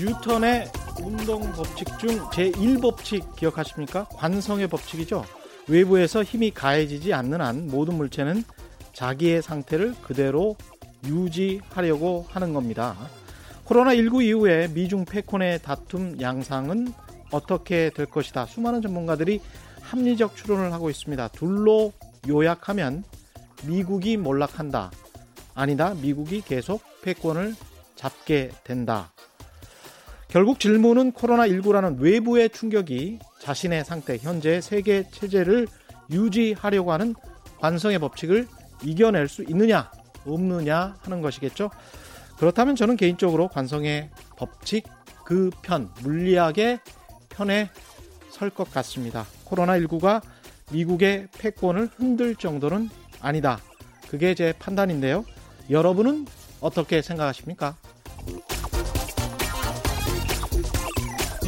네, 뉴턴의 운동 법칙 중 제1법칙 기억하십니까? 관성의 법칙이죠. 외부에서 힘이 가해지지 않는 한 모든 물체는 자기의 상태를 그대로 유지하려고 하는 겁니다. 코로나19 이후에 미중 패권의 다툼 양상은 어떻게 될 것이다. 수많은 전문가들이 합리적 추론을 하고 있습니다. 둘로 요약하면 미국이 몰락한다. 아니다. 미국이 계속 패권을 잡게 된다. 결국 질문은 코로나19라는 외부의 충격이 자신의 상태, 현재 세계 체제를 유지하려고 하는 관성의 법칙을 이겨낼 수 있느냐, 없느냐 하는 것이겠죠. 그렇다면 저는 개인적으로 관성의 법칙 그 편, 물리학의 편에 설 것 같습니다. 코로나19가 미국의 패권을 흔들 정도는 아니다. 그게 제 판단인데요. 여러분은 어떻게 생각하십니까?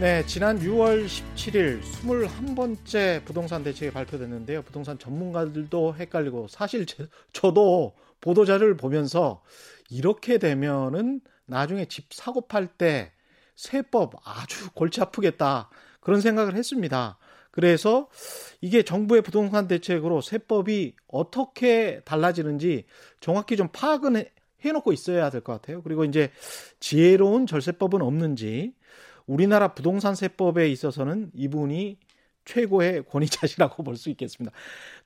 네, 지난 6월 17일 21번째 부동산 대책이 발표됐는데요. 부동산 전문가들도 헷갈리고 사실 제, 저도 보도자료를 보면서 이렇게 되면은 나중에 집 사고 팔 때 세법 아주 골치 아프겠다. 그런 생각을 했습니다. 그래서 이게 정부의 부동산 대책으로 세법이 어떻게 달라지는지 정확히 좀 파악은 해놓고 있어야 될 것 같아요. 그리고 이제 지혜로운 절세법은 없는지 우리나라 부동산 세법에 있어서는 이분이 최고의 권위자시라고 볼 수 있겠습니다.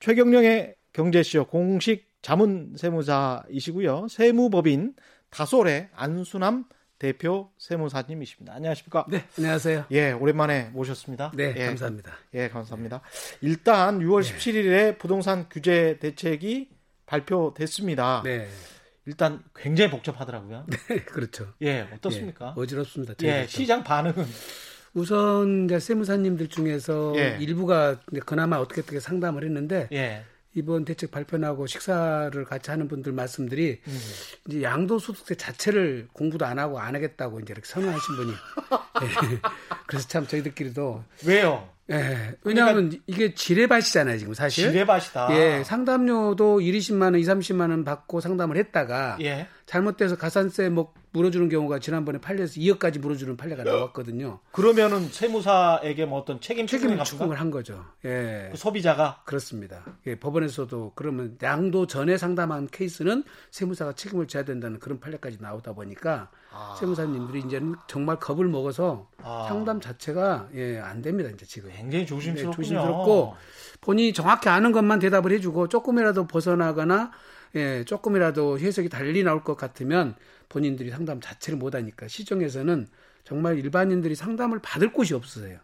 최경령의 경제쇼 공식 자문 세무사이시고요. 세무법인 다솔의 안수남 대표 세무사님이십니다. 안녕하십니까? 네, 안녕하세요. 예, 오랜만에 모셨습니다. 네, 예, 감사합니다. 예, 감사합니다. 일단 6월 네. 17일에 부동산 규제 대책이 발표됐습니다. 네. 일단 굉장히 복잡하더라고요. 네, 그렇죠. 예, 어떻습니까? 예, 어지럽습니다. 예, 시장 반응은 우선 이제 세무사님들 중에서 예. 일부가 그나마 어떻게 어떻게 상담을 했는데 예. 이번 대책 발표나고 식사를 같이 하는 분들 말씀들이 음. 이제 양도소득세 자체를 공부도 안 하고 안 하겠다고 이제 이렇게 선언하신 분이 예. 그래서 참 저희들끼리도 왜요? 예. 왜냐하면 그러니까 이게 지뢰밭이잖아요, 지금 사실. 지뢰밭이다. 예. 상담료도 1, 20만 원, 2, 30만 원 받고 상담을 했다가 예. 잘못돼서 가산세 뭐 물어주는 경우가 지난번에 판례에서 2억까지 물어주는 판례가 나왔거든요. 그러면은 세무사에게 뭐 어떤 책임 책임 추궁을 한 거죠. 예. 그 소비자가 그렇습니다. 예, 법원에서도 그러면 양도 전에 상담한 케이스는 세무사가 책임을 져야 된다는 그런 판례까지 나오다 보니까 아. 세무사님들이 이제는 정말 겁을 먹어서 아. 상담 자체가 예, 안 됩니다. 이제 지금 굉장히 조심스럽군요. 네, 조심스럽고 본인이 정확히 아는 것만 대답을 해주고 조금이라도 벗어나거나 예, 조금이라도 해석이 달리 나올 것 같으면 본인들이 상담 자체를 못하니까 시중에서는 정말 일반인들이 상담을 받을 곳이 없으세요.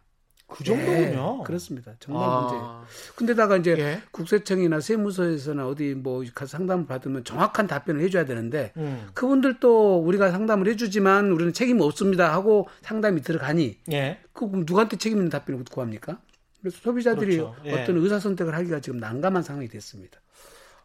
그 정도군요. 네, 그렇습니다. 정말 아. 문제. 근데다가 이제 예? 국세청이나 세무서에서나 어디 뭐 가서 상담을 받으면 정확한 답변을 해줘야 되는데 음. 그분들도 우리가 상담을 해주지만 우리는 책임 없습니다 하고 상담이 들어가니 예. 그 누구한테 책임 있는 답변을 구합니까? 그래서 소비자들이 그렇죠. 예. 어떤 의사 선택을 하기가 지금 난감한 상황이 됐습니다.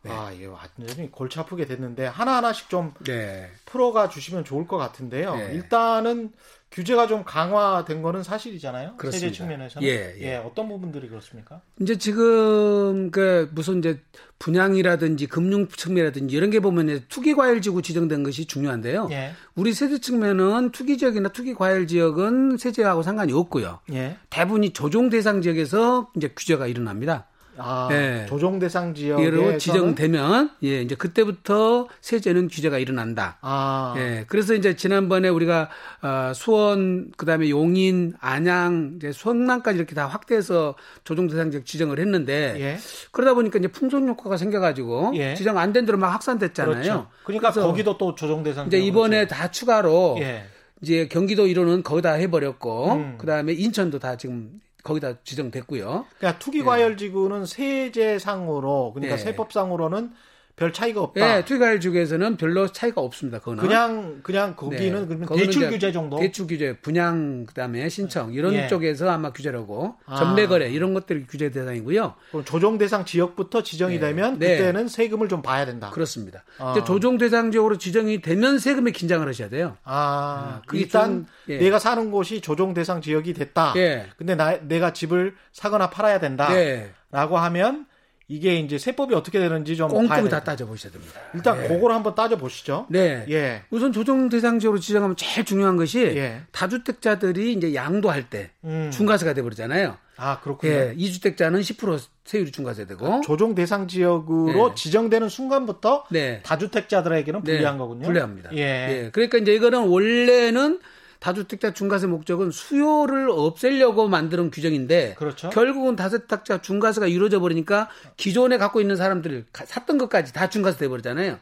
네. 아, 예, 완전히 골치 아프게 됐는데 하나하나씩 좀 네. 풀어가 주시면 좋을 것 같은데요. 네. 일단은 규제가 좀 강화된 거는 사실이잖아요. 그렇습니다. 세제 측면에서는. 예, 예. 예, 어떤 부분들이 그렇습니까? 이제 지금 그 무슨 이제 분양이라든지 금융 측면이라든지 이런 게 보면 투기 과열 지구 지정된 것이 중요한데요. 예. 우리 세제 측면은 투기 지역이나 투기 과열 지역은 세제하고 상관이 없고요. 예. 대부분이 조정 대상 지역에서 이제 규제가 일어납니다. 아, 네. 조정 대상 지역으로 지정되면 예 이제 그때부터 세제는 규제가 일어난다. 아. 예 그래서 이제 지난번에 우리가 어, 수원 그다음에 용인 안양 이제 성남까지 이렇게 다 확대해서 조정 대상 지역 지정을 했는데 예. 그러다 보니까 이제 풍선 효과가 생겨 가지고 예. 지정 안 된 대로 막 확산됐잖아요. 그렇죠. 그러니까 거기도 또 조정 대상 이제 이번에 그렇죠. 다 추가로 예. 이제 경기도 이론은 거기다 해버렸고 음. 그 다음에 인천도 다 지금 거기다 지정됐고요. 그러니까 투기 과열 지구는 세제상으로 그러니까 네. 세법상으로는 별 차이가 없다. 예, 투기과열 지역에서는 별로 차이가 없습니다. 그거는 그냥 그냥 거기는 네. 그러면 대출 규제 정도. 대출 규제, 분양 그다음에 신청 이런 예. 쪽에서 아마 규제라고 아. 전매 거래 이런 것들이 규제 대상이고요. 그럼 조정 대상 지역부터 지정이 네. 되면 네. 그때는 세금을 좀 봐야 된다. 그렇습니다. 아. 조정 대상 지역으로 지정이 되면 세금에 긴장을 하셔야 돼요. 아, 그게 일단 좀, 예. 내가 사는 곳이 조정 대상 지역이 됐다. 예. 근데 나, 내가 집을 사거나 팔아야 된다. 네. 라고 하면 이게 이제 세법이 어떻게 되는지 좀 꼼꼼히 다. 따져 보셔야 됩니다. 일단 예. 그걸 한번 따져 보시죠. 네. 예. 우선 조정 대상 지역으로 지정하면 제일 중요한 것이 예. 다주택자들이 이제 양도할 때 음. 중과세가 돼 버리잖아요. 아, 그렇군요. 예, 이주택자는 10% 세율이 중과세 되고 조정 대상 지역으로 예. 지정되는 순간부터 네. 다주택자들에게는 네, 불리한 거군요. 불리합니다. 예. 예, 그러니까 이제 이거는 원래는 다주택자 중과세 목적은 수요를 없애려고 만드는 규정인데 그렇죠. 결국은 다주택자 중과세가 이루어져 버리니까 기존에 갖고 있는 사람들 가- 샀던 것까지 다 중과세 돼 버리잖아요.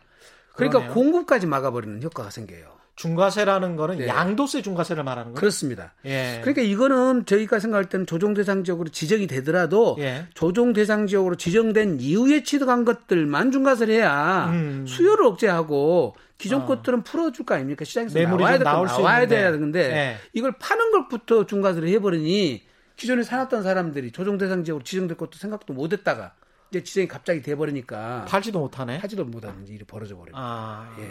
그러니까 그러네요. 공급까지 막아버리는 효과가 생겨요. 중과세라는 거는 네. 양도세 중과세를 말하는 거예요. 그렇습니다. 예. 그러니까 이거는 저희가 생각할 때는 조정 대상 지역으로 지정이 되더라도 예. 조정 대상 지역으로 지정된 이후에 취득한 것들만 중과세를 해야 음. 수요를 억제하고 기존 것들은 풀어줄 거 아닙니까? 시장에서 나와야 나올 거수 나와야. 돼야 되는데 예. 이걸 파는 것부터 중과세를 해버리니 기존에 사놨던 사람들이 조정 대상 지역으로 지정될 것도 생각도 못했다가 이제 지정이 갑자기 돼버리니까 팔지도 못하네. 하지도 못하는 일이 벌어져 버려요. 아, 예.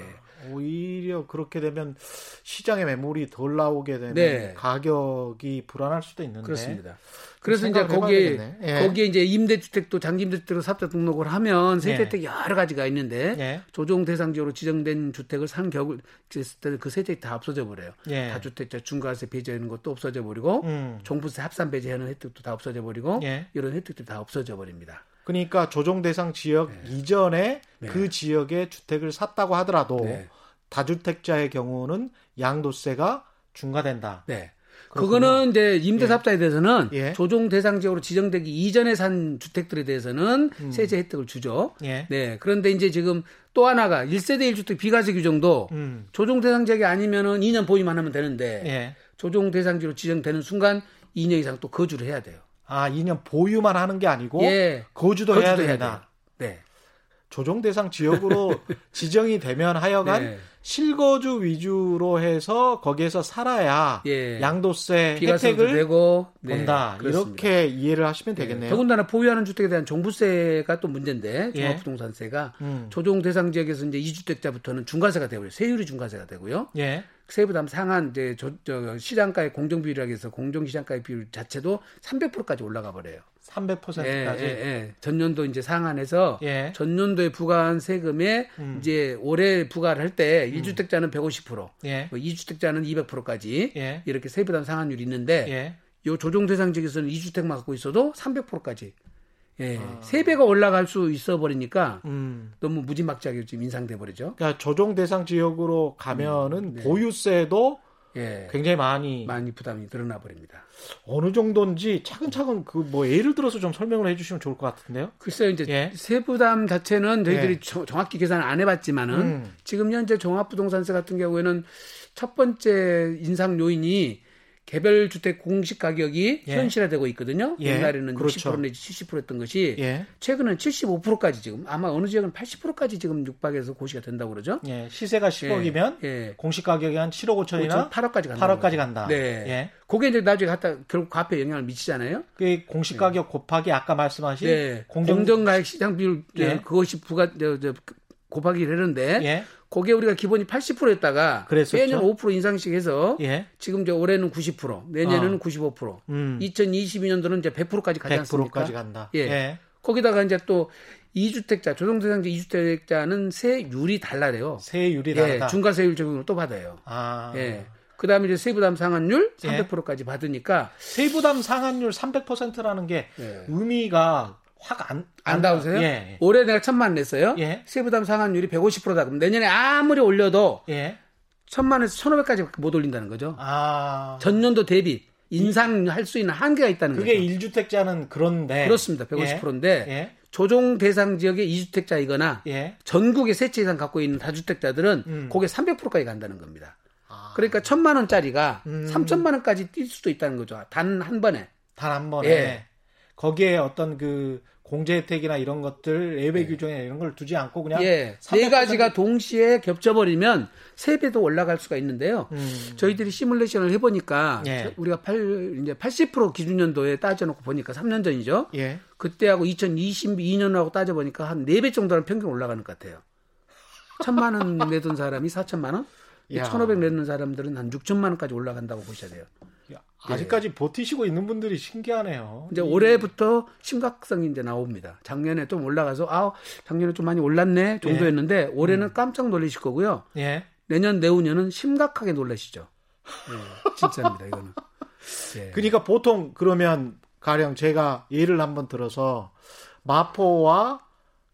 오히려 그렇게 되면 시장에 매물이 덜 나오게 되면 네. 가격이 불안할 수도 있는데. 그렇습니다. 그래서 이제 거기에. 예. 거기에 이제 임대주택도 장기임대주택으로 삽자 등록을 하면 세대 예. 여러 가지가 있는데 예. 조정 대상 지역으로 지정된 주택을 산 격을 했을 때는 그 세대가 다 없어져 버려요. 예. 다주택자 중과세 배제하는 것도 없어져 버리고 음. 종부세 합산 배제하는 혜택도 다 없어져 버리고 예. 이런 혜택들이 다 없어져 버립니다. 그러니까 조정 대상 지역 이전에 네. 그 지역에 주택을 샀다고 하더라도 네. 다주택자의 경우는 양도세가 중과된다. 네. 그거는 이제 임대사업자에 대해서는 예. 조정 대상 지역으로 지정되기 이전에 산 주택들에 대해서는 세제 혜택을 주죠. 음. 예. 네. 그런데 이제 지금 또 하나가 1세대 1주택 비과세 규정도 음. 조정 대상 지역이 아니면은 2년 보유만 하면 되는데 예. 조정 대상지로 지정되는 순간 2년 이상 또 거주를 해야 돼요. 아, 2년 보유만 하는 게 아니고 예. 거주도, 해야 거주도 해야 된다. 돼요. 네. 조정 대상 지역으로 지정이 되면 하여간 네. 실거주 위주로 해서 거기에서 살아야 예. 양도세 혜택을 되고 네, 본다. 그렇습니다. 이렇게 이해를 하시면 네. 되겠네요. 더군다나 보유하는 주택에 대한 종부세가 또 문제인데 예. 종합부동산세가 음. 조정 대상 지역에서 이제 2주택자부터는 중과세가 되고요. 세율이 중과세가 되고요. 예. 세부 담 상한 이제 저, 저 시장가의 공정 비율이라고 해서 공정 시장가의 비율 자체도 300%까지 올라가 버려요. 300%까지. 예, 예, 예. 전년도 이제 상한해서 예. 전년도에 부과한 세금에 음. 이제 올해 부과를 할 때 1주택자는 150%, 예. 뭐 2주택자는 200%까지 예. 이렇게 세부담 상한율이 있는데 예. 요 조정 대상 지역에서는 2주택만 갖고 있어도 300%까지 예, 아. 세 배가 올라갈 수 있어 버리니까 음. 너무 무지막지하게 지금 인상돼 버리죠. 그러니까 조정 대상 지역으로 가면은 네. 보유세도 예. 굉장히 많이 많이 부담이 늘어나 버립니다. 어느 정도인지 차근차근 그 뭐 예를 들어서 좀 설명을 해주시면 좋을 것 같은데요. 글쎄요, 이제 예. 세부담 자체는 저희들이 예. 저- 정확히 계산을 안 해봤지만은 음. 지금 현재 종합부동산세 같은 경우에는 첫 번째 인상 요인이 개별 주택 공시 가격이 예. 현실화되고 있거든요. 예. 옛날에는 그렇죠. 60% 내지 70%였던 것이 예. 최근은 75%까지 지금 아마 어느 지역은 80%까지 지금 육박해서 고시가 된다고 그러죠. 예. 시세가 10억이면 예. 공시 가격이 한 7억 5천이나 8억까지 간다. 8억까지 간다. 네. 예. 그게 이제 나중에 갖다 결국 과표에 영향을 미치잖아요. 그 공시 가격 곱하기 아까 말씀하신 네. 공정 공정가액 시장 비율 예. 그것이 부가 저, 저, 곱하기 되는데 예. 거기에 우리가 기본이 80%였다가 그랬었죠. 매년 5% 인상씩 해서 예. 지금 이제 올해는 90%, 내년에는 95%, 음. 2022년도는 이제 100%까지 가지 않습니까? 100%까지 간다. 예. 예. 거기다가 이제 또 2주택자, 조정대상자 2주택자는 세율이 달라요. 세율이 예, 다르다. 중과세율 적용을 또 받아요. 아. 예. 그 다음에 이제 세부담 상한율 예. 300%까지 받으니까 세부담 상한율 300%라는 게 예. 의미가 확 안, 안 나오세요? 예. 올해 내가 천만 원 냈어요. 예. 세부담 상한율이 150%다. 그럼 내년에 아무리 올려도 예. 천만에서 천오백까지 못 올린다는 거죠. 아. 전년도 대비 인상할 수 있는 한계가 있다는 그게 거죠. 1주택자는 그런데. 그렇습니다. 150%인데 예. 조정 대상 지역의 2주택자이거나 예. 전국에 세채 이상 갖고 있는 다주택자들은 음. 그게 300%까지 간다는 겁니다. 아. 그러니까 천만 원짜리가 음. 3천만 원까지 뛸 수도 있다는 거죠. 단 한 번에. 단 한 번에. 예. 거기에 어떤 그 공제 혜택이나 이런 것들 예외 네. 규정이나 이런 걸 두지 않고 그냥 예, 300%네 가지가 동시에 겹쳐버리면 세 배도 올라갈 수가 있는데요. 음. 저희들이 시뮬레이션을 해보니까 예. 우리가 8, 이제 80% 기준연도에 따져놓고 보니까 3년 전이죠. 예. 그때하고 2022년하고 따져보니까 한 4배 정도는 평균 올라가는 것 같아요. 천만 원 내던 사람이 4천만 원? 야. 1,500 내는 사람들은 한 6천만 원까지 올라간다고 보셔야 돼요. 야, 아직까지 버티시고 있는 분들이 신기하네요. 이제 이- 올해부터 심각성이 이제 나옵니다. 작년에 좀 올라가서 아 작년에 좀 많이 올랐네 정도였는데 올해는 깜짝 놀라실 거고요. 예. 내년 내후년은 심각하게 놀라시죠. 예, 진짜입니다 이거는. 예. 그러니까 보통 그러면 가령 제가 예를 한번 들어서 마포와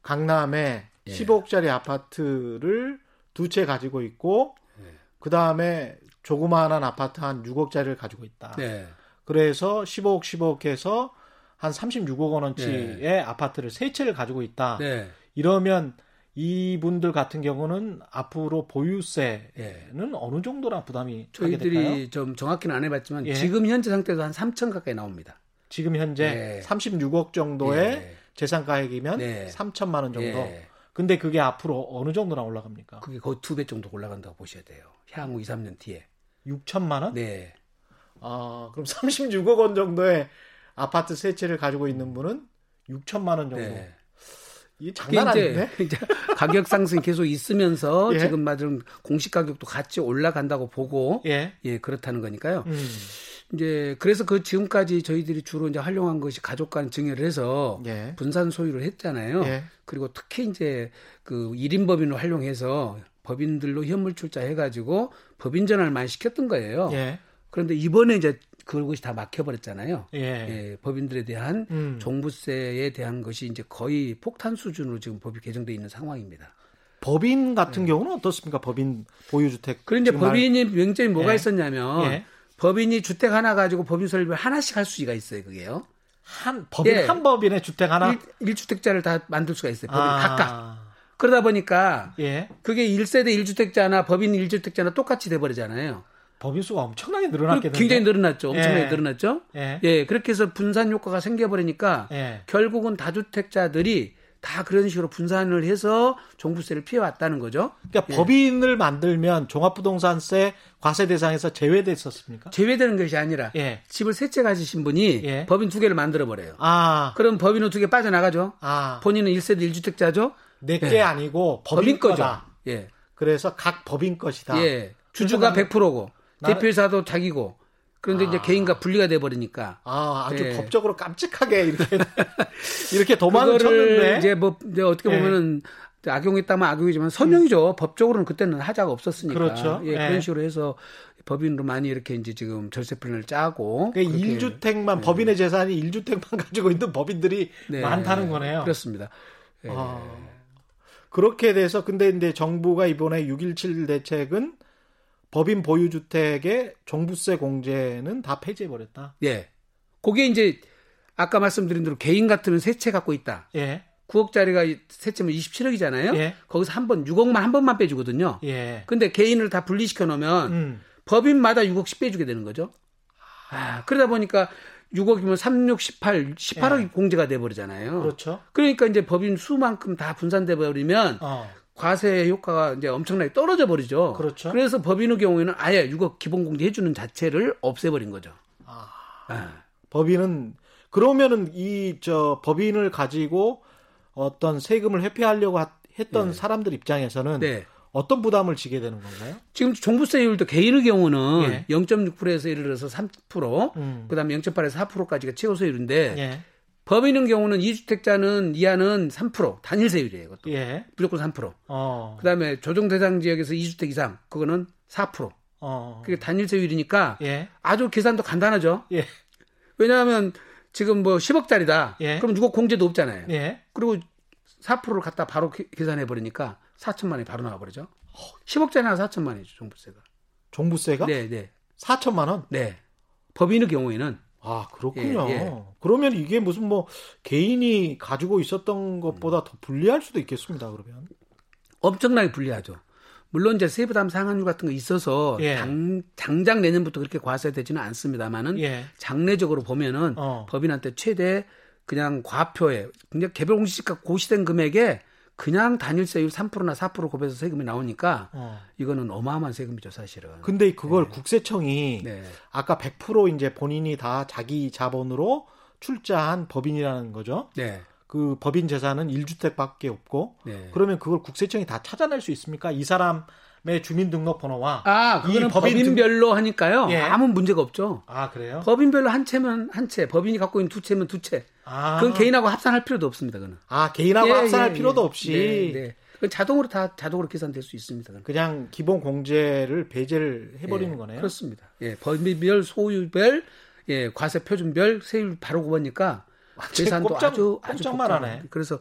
강남에 예. 15억짜리 아파트를 두 채 가지고 있고 예. 그 다음에 조그마한 아파트 한 6억짜리를 가지고 있다. 네. 그래서 15억 15억 해서 한 36억 원어치의 아파트를 세 채를 가지고 있다. 네. 이러면 이분들 같은 경우는 앞으로 보유세는 예. 어느 정도나 부담이? 저희들이 좀 정확히는 안 해봤지만 예. 지금 현재 상태에서 한 3천 가까이 나옵니다. 지금 현재 예. 36억 정도의 예. 재산 가액이면 네. 3천만 원 정도. 예. 근데 그게 앞으로 어느 정도나 올라갑니까? 그게 거의 두 배 정도 올라간다고 보셔야 돼요. 향후 2, 3년 뒤에. 6천만 원? 네. 아, 그럼 36억 원 정도의 아파트 세 채를 가지고 있는 분은 6천만 원 정도. 네. 이게 그게 장난 아닌데? 이제 가격 상승이 계속 있으면서 예. 지금 맞은 공시 가격도 같이 올라간다고 보고 예. 예 그렇다는 거니까요. 음. 이제 그래서 그 지금까지 저희들이 주로 이제 활용한 것이 가족 간 증여를 해서 예. 분산 소유를 했잖아요. 예. 그리고 특히 이제 그 1인 법인을 활용해서 법인들로 현물 출자해 가지고 법인 전환을 많이 시켰던 거예요. 예. 그런데 이번에 이제 그것이 다 막혀버렸잖아요. 예. 예, 법인들에 대한 음. 종부세에 대한 것이 이제 거의 폭탄 수준으로 지금 법이 개정돼 있는 상황입니다. 법인 같은 경우는 어떻습니까? 법인 보유주택. 네. 그런데 지금 말- 법인이 명점이 뭐가 예. 있었냐면 예. 법인이 주택 하나 가지고 법인 설립을 하나씩 할 수가 있어요. 그게요. 한 법인 예. 한 법인의 주택 하나 일, 주택자를다 만들 수가 있어요. 법인 아. 각각. 그러다 보니까 예. 그게 1세대 1주택자나 법인 1주택자나 똑같이 돼 버리잖아요. 법인 수가 엄청나게 그리고 늘어났겠는데. 굉장히 늘어났죠. 엄청나게 예. 늘어났죠. 예. 예, 그렇게 해서 분산 효과가 생겨 버리니까 예. 결국은 다주택자들이 다 그런 식으로 분산을 해서 종부세를 피해 왔다는 거죠. 그러니까 법인을 만들면 종합부동산세 과세 대상에서 제외됐었습니까? 제외되는 것이 아니라 예. 집을 세채 가지신 분이 예. 법인 두 개를 만들어 버려요. 아, 그럼 법인은 두 개 빠져나가죠. 아, 본인은 1세대 1주택자죠. 내게 아니고 법인, 거죠. 거다. 예. 그래서 각 법인 것이다. 예. 주주가 나는- 100%고 나는- 대표이사도 자기고 그런데 이제 개인과 분리가 돼 버리니까 아, 아주 예. 법적으로 깜찍하게 이렇게 이렇게 도망을 쳤는데 이제 뭐 이제 어떻게 예. 보면은 악용했다면 악용이지만 선용이죠. 법적으로는 그때는 하자가 없었으니까. 그렇죠. 예, 예. 그런 식으로 해서 법인으로 많이 이렇게 이제 지금 절세 플랜을 짜고 그러니까 그렇게- 1주택만 법인의 재산이 1주택만 가지고 있는 법인들이 네. 많다는 거네요. 그렇습니다. 예. 아, 그렇게 돼서 근데 이제 정부가 이번에 6.17 대책은 법인 보유주택의 종부세 공제는 다 폐지해 버렸다. 예. 그게 이제 아까 말씀드린 대로 개인 같으면 세채 갖고 있다. 예. 9억짜리가 세 채면 27억이잖아요. 예. 거기서 한 번 6억만 한 번만 빼주거든요. 예. 근데 개인을 다 분리시켜 놓으면 음. 법인마다 6억씩 빼주게 되는 거죠. 아, 그러다 보니까 6억이면 3, 6, 18, 18억이 공제가 돼 버리잖아요. 예. 그렇죠. 그러니까 이제 법인 수만큼 다 분산돼 버리면 어. 과세 효과가 이제 엄청나게 떨어져 버리죠. 그렇죠. 그래서 법인의 경우에는 아예 6억 기본 공제 해주는 자체를 없애버린 거죠. 아. 법인은 그러면은 이 저 법인을 가지고 어떤 세금을 회피하려고 하- 했던 사람들 입장에서는 네. 어떤 부담을 지게 되는 건가요? 지금 종부세율도 개인의 경우는 예. 0.6%에서 예를 들어서 3%, 음. 그다음에 0.8에서 4%까지가 최고세율인데 예. 법인의 경우는 2주택자는 이하는 3% 단일세율이에요. 이것도 예. 무조건 3%. 어. 그다음에 조정 대상 지역에서 2주택 이상 그거는 4%. 어. 그게 단일세율이니까 예. 아주 계산도 간단하죠. 예. 왜냐하면 지금 뭐 10억짜리다. 예. 그럼 6억 공제도 없잖아요. 예. 그리고 4%를 갖다 바로 계- 계산해 버리니까 4천만 원이 바로 나와 버리죠. 10억짜리나 4천만 원이죠, 종부세가. 종부세가 네, 네. 4천만 원. 네. 법인의 경우에는 아, 그렇군요. 예, 예. 그러면 이게 무슨 뭐 개인이 가지고 있었던 것보다 더 불리할 수도 있겠습니다. 그러면. 엄청나게 불리하죠. 물론 이제 세부 담 상한율 같은 거 있어서 예. 당, 당장 내년부터 그렇게 과세되지는 않습니다만은 예. 장래적으로 보면은 어. 법인한테 최대 그냥 과표에 그냥 개별 공시지가 고시된 금액에 그냥 단일 세율 3%나 4% 곱해서 세금이 나오니까 어. 이거는 어마어마한 세금이죠, 사실은. 근데 그걸 국세청이 네. 아까 100% 이제 본인이 다 자기 자본으로 출자한 법인이라는 거죠. 네. 그 법인 재산은 1주택밖에 없고 네. 그러면 그걸 국세청이 다 찾아낼 수 있습니까? 이 사람의 주민등록번호와 아, 그거는 법인 법인별로 하니까요. 예. 아무 문제가 없죠. 아 그래요? 법인별로 한 채면 한 채, 법인이 갖고 있는 두 채면 두 채. 아, 그건 개인하고 합산할 필요도 없습니다. 그는. 아 개인하고 예, 합산할 예, 필요도 예. 없이 네, 네. 자동으로 다 자동으로 계산될 수 있습니다. 그건. 그냥 기본 공제를 배제를 해버리는 예, 거네요. 그렇습니다. 예, 법인별, 소유별, 예, 과세 표준별 세율 바로 구하니까 계산도 꼼짝- 아주 아주 꼼짝만. 하네. 그래서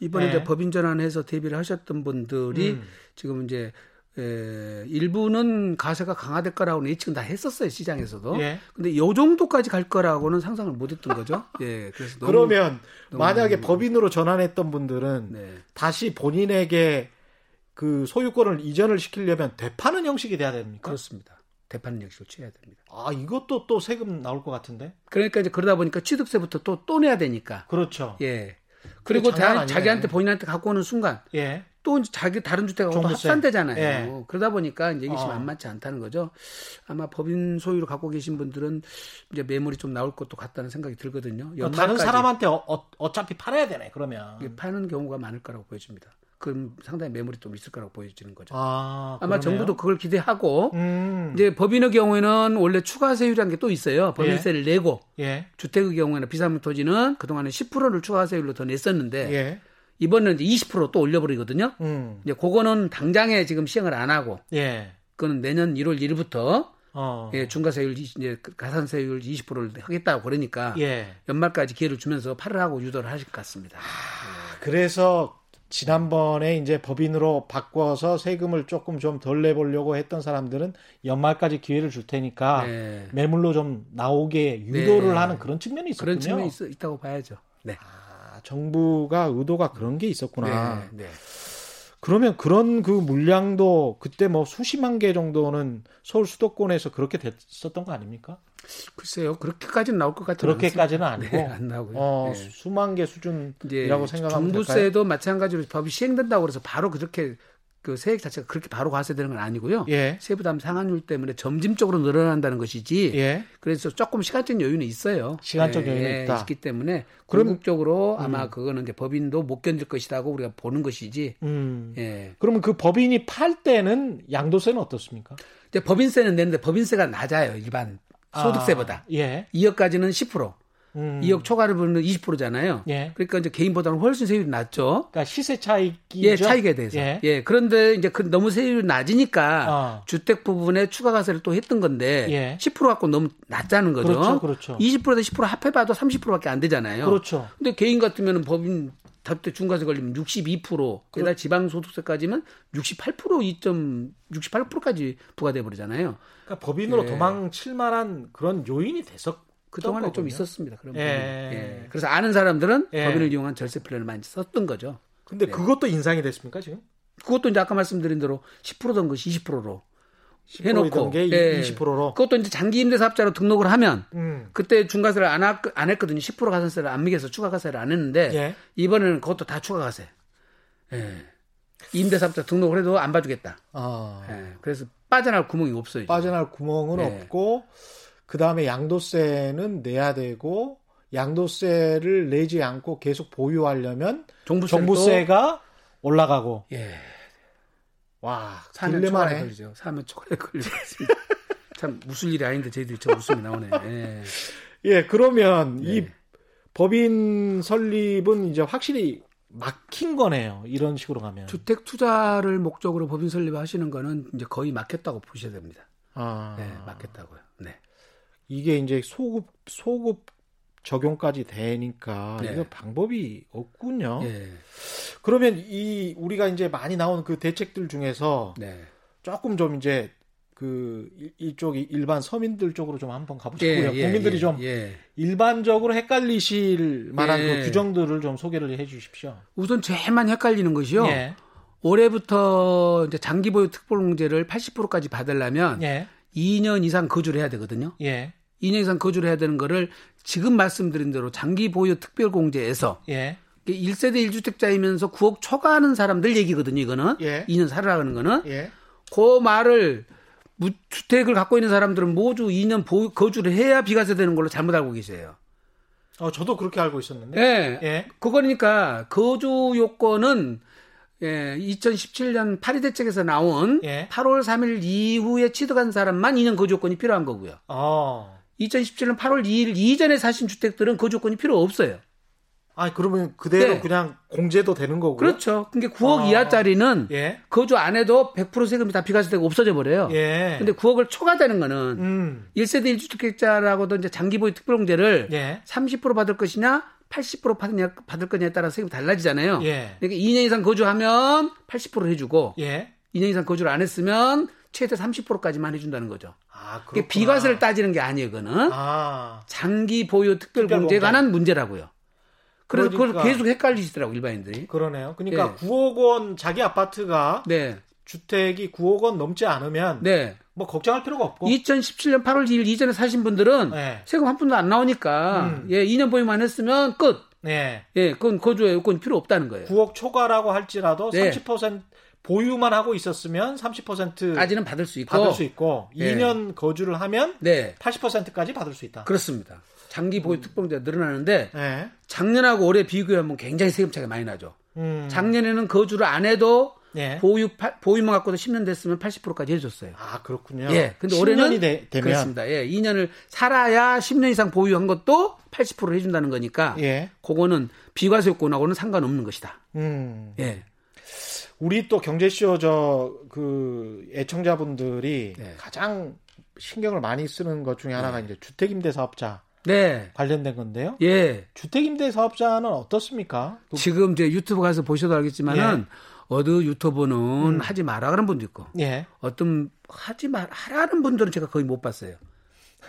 이번에 네. 이제 법인 전환해서 대비를 하셨던 분들이 음. 지금 이제 에, 일부는 가세가 강화될 거라고는 예측은 다 했었어요 시장에서도. 예. 근데 요 정도까지 갈 거라고는 상상을 못했던 거죠. 예, 그래서 너무, 그러면 너무- 만약에 법인으로 전환했던 분들은 네. 다시 본인에게 그 소유권을 이전을 시키려면 되파는 형식이 돼야 됩니까? 그렇습니다. 대판 역식을 취해야 됩니다. 아 이것도 또 세금 나올 것 같은데? 그러니까 이제 그러다 보니까 취득세부터 또 또 내야 되니까. 그렇죠. 예. 그리고 아니네. 자기한테 본인한테 갖고 오는 순간 예. 또 이제 자기 다른 주택하고 또. 합산되잖아요. 예. 그러다 보니까 이제 이것이 어. 만만치 않다는 거죠. 아마 법인 소유를 갖고 계신 분들은 이제 매물이 좀 나올 것도 같다는 생각이 들거든요. 그러니까 다른 사람한테 어, 차피 팔아야 되네 그러면. 이게 파는 경우가 많을 거라고 보여집니다. 그럼 상당히 매물이 좀 있을 거라고 보여지는 거죠. 아, 그러네요. 정부도 그걸 기대하고 음. 이제 법인의 경우에는 원래 추가 세율이라는 게 또 있어요. 법인세를 내고 예. 주택의 경우에는 비상민 토지는 그동안에 10%를 추가 세율로 더 냈었는데 예. 이번에는 이제 20%또 올려버리거든요. 음. 이제 그거는 당장에 지금 시행을 안 하고 예. 그거는 내년 1월 1일부터 어. 예, 중과세율 이제 가산세율 20%를 하겠다고 그러니까 예. 연말까지 기회를 주면서 팔을 하고 유도를 하실 것 같습니다. 그래서 지난번에 이제 법인으로 바꿔서 세금을 조금 좀 덜 내보려고 했던 사람들은 연말까지 기회를 줄 테니까 네. 매물로 좀 나오게 유도를 네. 하는 그런 측면이 있었군요. 그런 측면이 있, 있다고 봐야죠. 네. 아, 정부가 의도가 그런 게 있었구나. 네. 네. 그러면 그런 그 물량도 그때 뭐 수십만 개 정도는 서울 수도권에서 그렇게 됐었던 거 아닙니까? 글쎄요, 그렇게까지는 나올 것 같지 그렇게까지는 아니고 네, 안 나오고요. 어, 네. 수만 개 수준이라고 될까요? 종부세도 마찬가지로 법이 시행된다고 그래서 바로 그렇게 그 세액 자체가 그렇게 바로 과세 되는 건 아니고요. 예. 세부담 상한율 때문에 점진적으로 늘어난다는 것이지. 예. 그래서 조금 시간적 여유는 있어요. 시간적 여유는 예, 있다. 있기 때문에 그럼- 궁극적으로 아마 그거는 이제 법인도 못 견딜 것이라고 우리가 보는 것이지. 음. 예. 그러면 그 법인이 팔 때는 양도세는 어떻습니까? 이제 법인세는 내는데 법인세가 낮아요. 일반 소득세보다. 아, 예. 2억까지는 10%, 음. 2억 초과를 부르는 20%잖아요. 예. 그러니까 이제 개인보다는 훨씬 세율이 낮죠. 그러니까 시세 차익이 예, 차익에 대해서. 예. 예. 그런데 이제 그 너무 세율이 낮으니까 어. 주택 부분에 추가 가세를 또 했던 건데 예. 10% 갖고 너무 낮다는 거죠. 그렇죠, 그렇죠. 20%에다 10% 합해봐도 30%밖에 안 되잖아요. 그렇죠. 근데 개인 같으면 법인 다때 중과세 걸리면 62%, 게다가 지방소득세까지면 68% 2. 68%까지 부과돼 버리잖아요. 그러니까 법인으로 예. 도망칠 만한 그런 요인이 됐었 그 동안에 좀. 있었습니다. 그런 예. 부분이. 예. 그래서 아는 사람들은 예. 법인을 이용한 절세 플랜을 많이 썼던 거죠. 근데 네. 그것도 인상이 됐습니까 지금? 그것도 이제 아까 말씀드린 대로 10%던 것이 20%로 10% 해놓고 게 예. 20%로. 그것도 이제 장기 임대사업자로 등록을 하면 음. 그때 중과세를 안, 하- 안 했거든요. 10% 가산세를 안 매겨서 추가 가세를 안 했는데 예. 이번에는 그것도 다 추가 가세. 예. 임대사업자 등록을 해도 안 봐주겠다. 아. 예. 그래서 빠져나갈 구멍이 없어요. 지금. 빠져나갈 구멍은 네. 없고 그 다음에 양도세는 내야 되고 양도세를 내지 않고 계속 보유하려면 종부세도 정부세가 올라가고 예. 와 딜레마네. 걸리죠. 사면 초과에 걸리겠습니다. 참 웃을 일이 아닌데 저희들이 참 웃음이 나오네. 예. 예 그러면 이 네. 법인 설립은 이제 확실히 막힌 거네요. 이런 식으로 가면. 주택 투자를 목적으로 법인 설립하시는 거는 이제 거의 막혔다고 보셔야 됩니다. 아, 네, 막혔다고요. 네. 이게 이제 소급 소급 적용까지 되니까 네. 이거 방법이 없군요. 예. 그러면 이 우리가 이제 많이 나오는 그 대책들 중에서 네. 조금 좀 이제 그 이- 이쪽이 일반 서민들 쪽으로 좀 한번 가보자고요. 국민들이 예, 좀 예. 일반적으로 헷갈리실 만한 예. 그 규정들을 좀 소개를 해주십시오. 우선 제일 많이 헷갈리는 것이요. 예, 올해부터 이제 장기보유 특별공제를 80%까지 받으려면 예, 2년 이상 거주를 해야 되거든요. 예. 2년 이상 거주를 해야 되는 거를 지금 말씀드린 대로 장기 보유 특별 공제에서 예. 1세대 1주택자이면서 9억 초과하는 사람들 얘기거든요, 이거는. 예. 2년 살아가는 거는. 예. 그 말을 주택을 갖고 있는 사람들은 모두 2년 보유, 거주를 해야 비과세 되는 걸로 잘못 알고 계세요. 어, 저도 그렇게 알고 있었는데. 예. 예. 그거니까 거주 요건은 예, 2017년 파리 대책에서 나온 예. 8월 3일 이후에 취득한 사람만 2년 거주 요건이 필요한 거고요. 어. 2017년 8월 2일 이전에 사신 주택들은 거주 요건이 필요 없어요. 아, 그러면 그대로 네. 그냥 공제도 되는 거고요. 그렇죠. 그러니까 9억 아. 이하짜리는 예. 거주 안 해도 100% 세금이 다 비과세되고 없어져 버려요. 예. 근데 9억을 초과되는 거는 음. 1세대 1주택자라고도 이제 장기보유 특별공제를 예. 30% 받을 것이냐 80% 받느냐, 받을 거냐에 따라 세금이 달라지잖아요. 예. 그러니까 2년 이상 거주하면 80% 해주고 예. 2년 이상 거주를 안 했으면 최대 30%까지만 해준다는 거죠. 아, 그게 그렇구나. 비과세를 따지는 게 아니에요, 그거는. 아. 장기 보유 특별 공제에 특별공제. 관한 문제라고요. 그래서 그걸 그러니까. 계속 헷갈리시더라고 일반인들이. 그러네요. 그러니까 예. 9억 원 자기 아파트가 네, 주택이 9억 원 넘지 않으면 네. 뭐 걱정할 필요가 없고. 2017년 8월 2일 이전에 사신 분들은 네. 세금 한 푼도 안 나오니까 음. 예, 2년 보유만 했으면 끝. 네. 예, 그건 거주에 요건 필요 없다는 거예요. 9억 초과라고 할지라도 네. 30% 보유만 하고 있었으면 30% 까지는 받을 수 있고. 받을 수 있고 예. 2년 거주를 하면 네, 80%까지 받을 수 있다. 그렇습니다. 장기 보유 특별공제가 늘어나는데 네. 작년하고 올해 비교하면 굉장히 세금 차이가 많이 나죠. 음. 작년에는 거주를 안 해도 네. 보유 파- 보유만 갖고도 10년 됐으면 80%까지 해줬어요. 아 그렇군요. 예, 근데 올해는 10년이 되, 면 그렇습니다. 예, 2년을 살아야 10년 이상 보유한 것도 80% 해준다는 거니까 예. 그거는 비과세 요건하고는 상관없는 것이다. 음. 예, 우리 또 경제쇼 저 그 애청자분들이 네. 가장 신경을 많이 쓰는 것 중에 하나가 이제 주택임대 사업자 네, 관련된 건데요. 예. 주택임대 사업자는 어떻습니까? 그- 지금 이제 유튜브 가서 보셔도 알겠지만은 예. 어느 유튜버는 음. 하지 마라 그런 분도 있고 예. 어떤 하지 말 하라는 분들은 제가 거의 못 봤어요.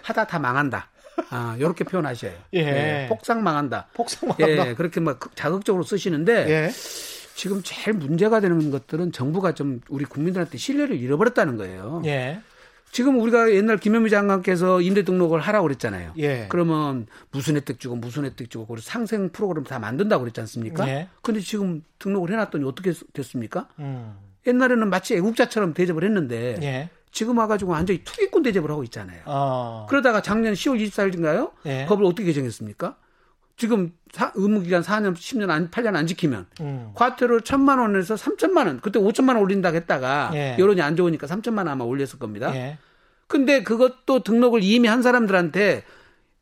하다 다 망한다. 아, 이렇게 표현하셔요. 예. 폭삭 망한다. 폭삭 망한다. 예, 그렇게 막 자극적으로 쓰시는데 예. 지금 제일 문제가 되는 것들은 정부가 좀 우리 국민들한테 신뢰를 잃어버렸다는 거예요. 예. 지금 우리가 옛날 김현미 장관께서 임대 등록을 하라고 그랬잖아요. 예. 그러면 무슨 혜택 주고 무슨 혜택 주고 그리고 상생 프로그램 다 만든다고 그랬지 않습니까? 예. 근데 지금 등록을 해놨더니 어떻게 됐습니까? 음. 옛날에는 마치 애국자처럼 대접을 했는데 예. 지금 와가지고 완전히 투기꾼 대접을 하고 있잖아요. 어. 그러다가 작년 10월 24일인가요? 예. 법을 어떻게 개정했습니까? 지금 사- 의무기간 4년, 10년, 안, 8년 안 지키면 음. 과태료 천만 원에서 3천만 원, 그때 5천만 원 올린다고 했다가 예. 여론이 안 좋으니까 3천만 원 아마 올렸을 겁니다. 예. 근데 그것도 등록을 이미 한 사람들한테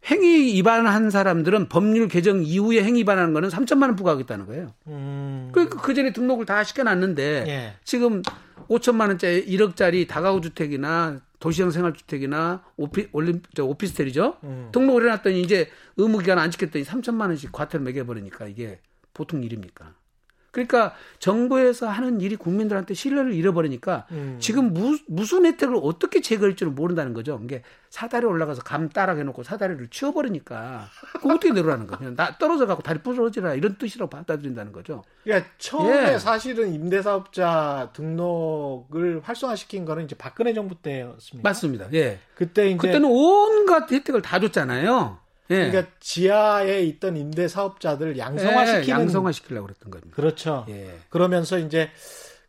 행위 위반한 사람들은 법률 개정 이후에 행위 위반하는 거는 3천만 원 부과하겠다는 거예요. 음. 그러니까 그 전에 등록을 다 시켜놨는데 예. 지금 5천만 원짜리 1억짜리 다가구 주택이나 도시형 생활주택이나 오피 올림 저 오피스텔이죠. 음. 등록을 해놨더니 이제 의무 기간 안 지켰더니 3천만 원씩 과태료 매겨버리니까 이게 보통 일입니까? 그러니까 정부에서 하는 일이 국민들한테 신뢰를 잃어버리니까 음. 지금 무, 무슨 혜택을 어떻게 제거할 줄을 모른다는 거죠. 이게 사다리 올라가서 감 따라 해놓고 사다리를 치워버리니까 그거 어떻게 내려라는 거예요. 나 떨어져 갖고 다리 부러지라 이런 뜻이라고 받아들인다는 거죠. 그러니까 처음에 예. 사실은 임대사업자 등록을 활성화시킨 거는 이제 박근혜 정부 때였습니다. 맞습니다. 예. 그때 이제 그때는 온갖 혜택을 다 줬잖아요. 예. 그러니까 지하에 있던 임대 사업자들 예, 양성화시키는 양성화시키려고 그랬던 겁니다. 그렇죠. 예. 그러면서 이제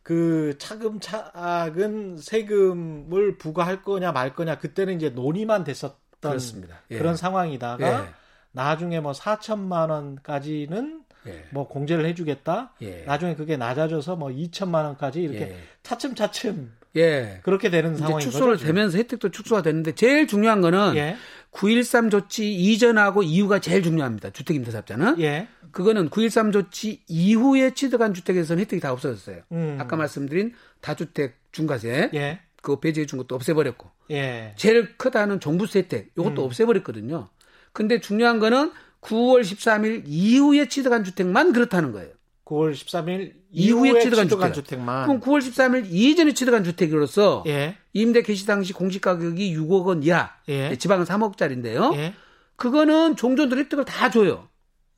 그 차근차근 세금을 부과할 거냐 말 거냐 그때는 이제 논의만 됐었던 그렇습니다. 예. 그런 상황이다가 예. 나중에 뭐 4천만 원까지는 예. 뭐 공제를 해주겠다. 예. 나중에 그게 낮아져서 뭐 2천만 원까지 이렇게 예. 차츰차츰 예. 그렇게 되는 상황인 축소를 거죠. 되면서 혜택도 축소가 됐는데 제일 중요한 거는 예. 9.13 조치 이전하고 이후가 제일 중요합니다. 주택임대사업자는. 예. 그거는 9.13 조치 이후에 취득한 주택에서는 혜택이 다 없어졌어요. 음. 아까 말씀드린 다주택 중과세 예. 그거 배제해 준 것도 없애버렸고 예. 제일 크다는 종부세 혜택 이것도 음. 없애버렸거든요. 근데 중요한 거는 9월 13일 이후에 취득한 주택만 그렇다는 거예요. 9월 13일 이후에 취득한 취득한 주택. 주택 만. 그럼 9월 13일 이전에 취득한 주택으로서 예. 임대 개시 당시 공시 가격이 6억 원 이하, 예. 지방은 3억짜리인데요. 예. 그거는 종전들 혜택을 다 줘요.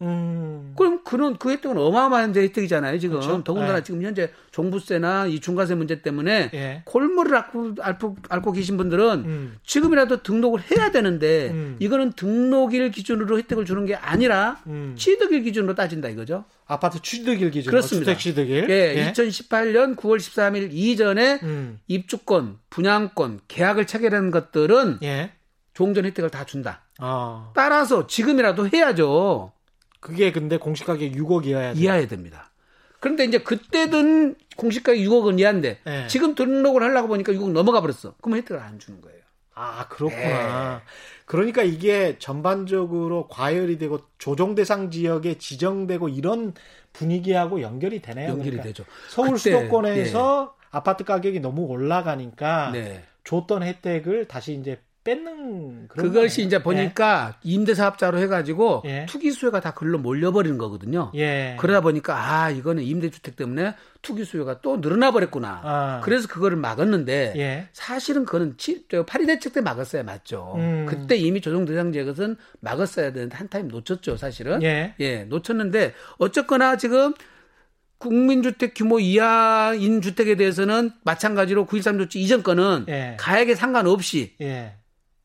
음. 그럼 그런 그 혜택은 어마어마한 혜택이잖아요. 지금 그렇죠? 더군다나 네. 지금 현재 종부세나 이 중과세 문제 때문에 예. 콜물을 앓고, 앓고, 앓고 계신 분들은 음. 지금이라도 등록을 해야 되는데 음. 이거는 등록일 기준으로 혜택을 주는 게 아니라 음. 취득일 기준으로 따진다 이거죠. 아파트 취득일 기준 그렇습니다. 주택 취득일. 예, 2018년 9월 13일 이전에 음. 입주권, 분양권, 계약을 체결하는 것들은 예. 종전 혜택을 다 준다. 어. 따라서 지금이라도 해야죠. 그게 근데 공시 가격 6억이어야 돼. 이해해야 됩니다. 그런데 이제 그때든 공시 가격 6억은 이해한데 예. 지금 등록을 하려고 보니까 6억 넘어가 버렸어. 그럼 혜택을 안 주는 거예요. 아, 그렇구나. 그러니까 이게 전반적으로 과열이 되고 조정 대상 지역에 지정되고 이런 분위기하고 연결이 되네요. 연결이 그러니까 되죠. 서울 그때, 수도권에서 아파트 가격이 너무 올라가니까 네. 줬던 혜택을 다시 이제 뺏는 그런 그것이. 이제 보니까 임대사업자로 해가지고 예. 투기 수요가 다 글로 몰려버리는 거거든요. 예. 예. 그러다 보니까 아 이거는 임대주택 때문에 투기 수요가 또 늘어나 버렸구나. 아. 그래서 그거를 막았는데 예. 사실은 그거는 치, 저 8.2 대책 때 막았어야 맞죠. 음. 그때 이미 조정 대상 지역은 막았어야 되는데 한 타임 놓쳤죠 사실은. 예. 예, 놓쳤는데 어쨌거나 지금 국민주택 규모 이하인 주택에 대해서는 마찬가지로 9.13 조치 이전 거는 예. 가액에 상관없이 예.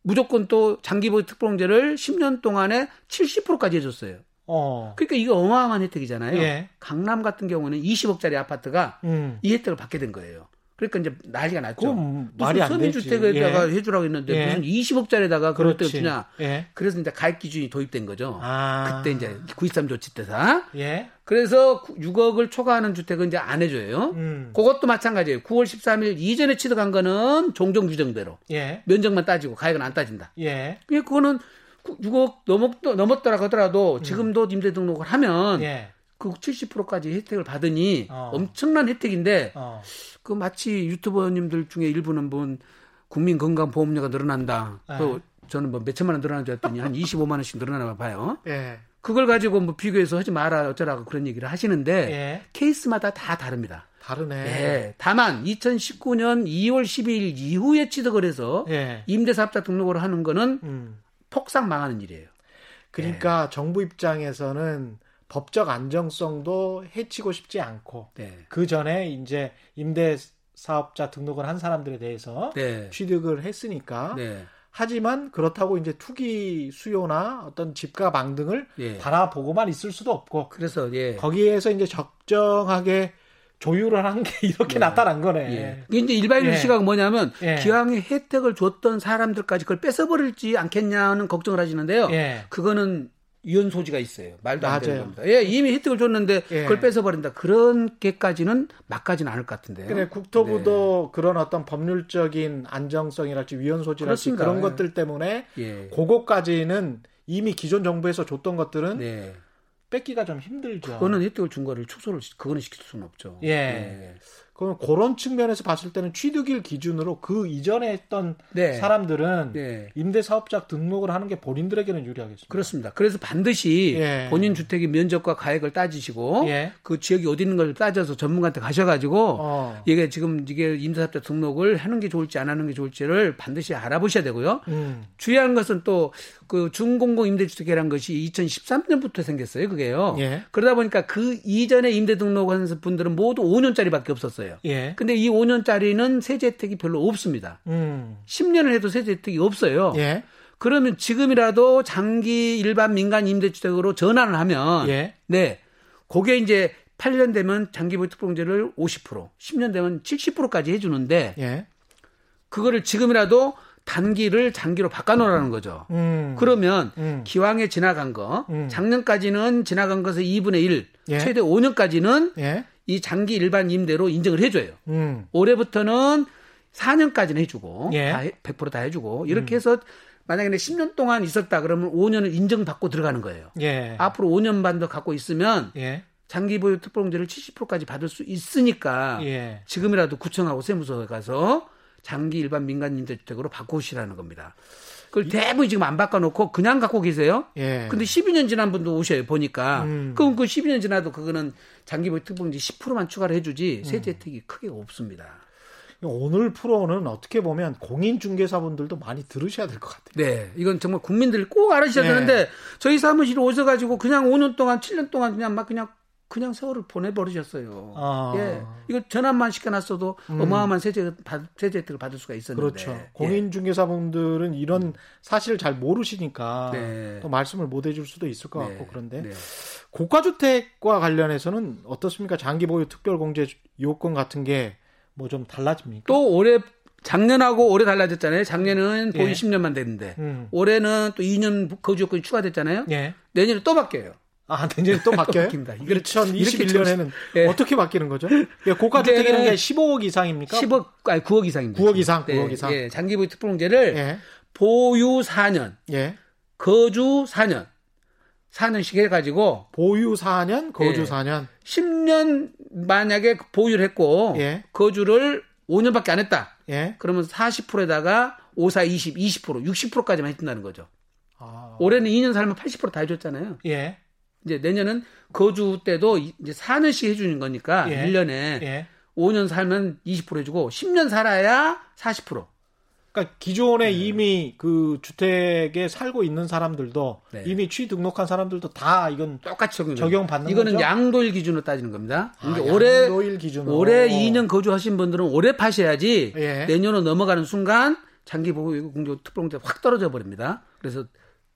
무조건 또 장기보유 특별공제를 10년 동안에 70%까지 해줬어요. 어. 그러니까 이게 어마어마한 혜택이잖아요. 예. 강남 같은 경우는 20억짜리 아파트가 음. 이 혜택을 받게 된 거예요. 그러니까 이제 난리가 났죠. 그건 말이 안. 서민주택에다가 예. 해주라고 했는데 예. 무슨 20억짜리에다가 그런 혜택을 그렇지. 주냐. 예. 그래서 이제 가입 기준이 도입된 거죠. 아. 그때 이제 9.23 조치 때사. 예. 그래서 6억을 초과하는 주택은 이제 안 해줘요. 음. 그것도 마찬가지예요. 9월 13일 이전에 취득한 거는 종종 규정대로 예. 면적만 따지고 가액은 안 따진다. 예. 그거는 6억 넘었, 넘었더라 하더라도 지금도 임대 등록을 하면 음. 예. 그 70%까지 혜택을 받으니 어. 엄청난 혜택인데 어. 그 마치 유튜버님들 중에 일부는 뭐 국민 건강 보험료가 늘어난다. 네. 그 저는 뭐 몇 천만 원 늘어나는 줄 알았더니 한 25만 원씩 늘어나나 봐요. 예. 그걸 가지고 뭐 비교해서 하지 마라 어쩌라고 그런 얘기를 하시는데 예. 케이스마다 다 다릅니다. 다르네. 예. 다만 2019년 2월 12일 이후에 취득을 해서 예. 임대사업자 등록을 하는 거는 음. 폭삭 망하는 일이에요. 그러니까 정부 입장에서는 법적 안정성도 해치고 싶지 않고 네. 그 전에 이제 임대 사업자 등록을 한 사람들에 대해서 네. 취득을 했으니까 네. 하지만 그렇다고 이제 투기 수요나 어떤 집가 망등을 예. 바라보고만 있을 수도 없고 그래서 예. 거기에서 이제 적정하게 조율을 한 게 이렇게 나타난 거네. 예. 이제 일반인의 예. 시각은 뭐냐면 예. 기왕에 혜택을 줬던 사람들까지 그걸 뺏어버릴지 않겠냐는 걱정을 하시는데요. 예. 그거는 위헌 소지가 있어요. 말도 안 되는 맞아요. 겁니다. 예, 이미 혜택을 줬는데 예. 그걸 뺏어버린다. 그런 게까지는 막가지는 않을 것 같은데요. 그래 국토부도 그런 어떤 법률적인 안정성이랄지 위헌 소지랄지. 그런 예. 것들 때문에 예. 그거까지는 이미 기존 정부에서 줬던 것들은 네. 뺏기가 좀 힘들죠. 그거는 혜택을 준 거를 축소를 시- 그거는 시킬 수는 없죠. 예. 그럼 그런 측면에서 봤을 때는 취득일 기준으로 그 이전에 했던 네. 사람들은 네. 임대 사업자 등록을 하는 게 본인들에게는 유리하겠습니다. 그렇습니다. 그래서 반드시 예. 본인 주택의 면적과 가액을 따지시고 예. 그 지역이 어디 있는 걸 따져서 전문가한테 가셔가지고 어. 이게 지금 이게 임대 사업자 등록을 하는 게 좋을지 안 하는 게 좋을지를 반드시 알아보셔야 되고요. 음. 주의하는 것은 또 그 준공공 임대주택이라는 것이 2013년부터 생겼어요. 그게요. 예. 그러다 보니까 그 이전에 임대 등록한 분들은 모두 5년짜리밖에 없었어요. 예. 근데 이 5년짜리는 세제 혜택이 별로 없습니다. 음. 10년을 해도 세제 혜택이 없어요. 예. 그러면 지금이라도 장기 일반 민간 임대주택으로 전환을 하면 예. 네. 그게 이제 8년 되면 장기보유 특공제를 50%, 10년 되면 70%까지 해주는데 예. 그거를 지금이라도 단기를 장기로 바꿔놓으라는 거죠. 음. 그러면 음. 기왕에 지나간 거, 음. 작년까지는 지나간 것의 2분의 1, 예. 최대 5년까지는 예. 이 장기 일반 임대로 인정을 해줘요. 음. 올해부터는 4년까지는 해주고, 예. 다 해- 100%다 해주고, 이렇게 해서 만약에 10년 동안 있었다 그러면 5년을 인정받고 들어가는 거예요. 예. 앞으로 5년 반 더 갖고 있으면 예. 장기 보유 특별공제를 70%까지 받을 수 있으니까 예. 지금이라도 구청하고 세무서에 가서 장기 일반 민간 임대주택으로 바꾸시라는 겁니다. 그걸 대부분 지금 안 바꿔놓고 그냥 갖고 계세요. 예. 근데 12년 지난 분도 오셔요 보니까. 음. 그럼 그 12년 지나도 그거는 장기 보유 특별공제 10%만 추가를 해주지 세제 혜택이 크게 없습니다. 오늘 프로는 어떻게 보면 공인중개사분들도 많이 들으셔야 될 것 같아요. 네, 이건 정말 국민들이 꼭 알아주셔야 네. 되는데 저희 사무실에 오셔가지고 그냥 5년 동안 7년 동안 그냥 막 그냥 그냥 세월을 보내버리셨어요. 아. 예, 이거 전환만 시켜놨어도 음. 어마어마한 세제 받, 세제 혜택을 받을 수가 있었는데. 그렇죠. 예. 공인중개사분들은 이런 사실을 잘 모르시니까 네. 또 말씀을 못 해줄 수도 있을 것 네. 같고 그런데 네. 고가주택과 관련해서는 어떻습니까? 장기보유 특별공제 요건 같은 게 뭐 좀 달라집니까? 또 올해 작년하고 올해 달라졌잖아요. 작년은 보유 예. 10년만 됐는데 음. 올해는 또 2년 거주 요건이 추가됐잖아요. 예. 내년에 또 바뀌어요. 아, 내년에 또 바뀌어요? 바뀝니다. 이걸 2021년에는 예. 어떻게 바뀌는 거죠? 예, 고가 주택이라는 게 15억 이상입니까? 10억 아니 9억 이상입니다. 9억 이상, 네, 9억 이상. 예, 장기보유 특별공제를 예. 보유 4년, 예. 거주 4년, 4년씩 해가지고 보유 4년, 거주 예. 4년. 10년 만약에 보유를 했고 예. 거주를 5년밖에 안 했다. 예. 그러면 40%에다가 5, 4, 20, 20%, 60%까지만 해준다는 거죠. 아. 올해는 2년 살면 80%다 해줬잖아요. 예. 이제 내년은 거주 때도 이- 이제 4년씩 해주는 거니까 예. 1년에 예. 5년 살면 20% 해주고 10년 살아야 40%. 그러니까 기존에 네. 이미 그 주택에 살고 있는 사람들도 네. 이미 취등록한 사람들도 다 이건 똑같이 적용. 적용받는 이거는 거죠? 양도일 기준으로 따지는 겁니다. 아, 올해 양도일 기준으로. 올해 2년 거주하신 분들은 올해 파셔야지 예. 내년으로 넘어가는 순간 장기 보호 공제 특별공제 확 떨어져 버립니다. 그래서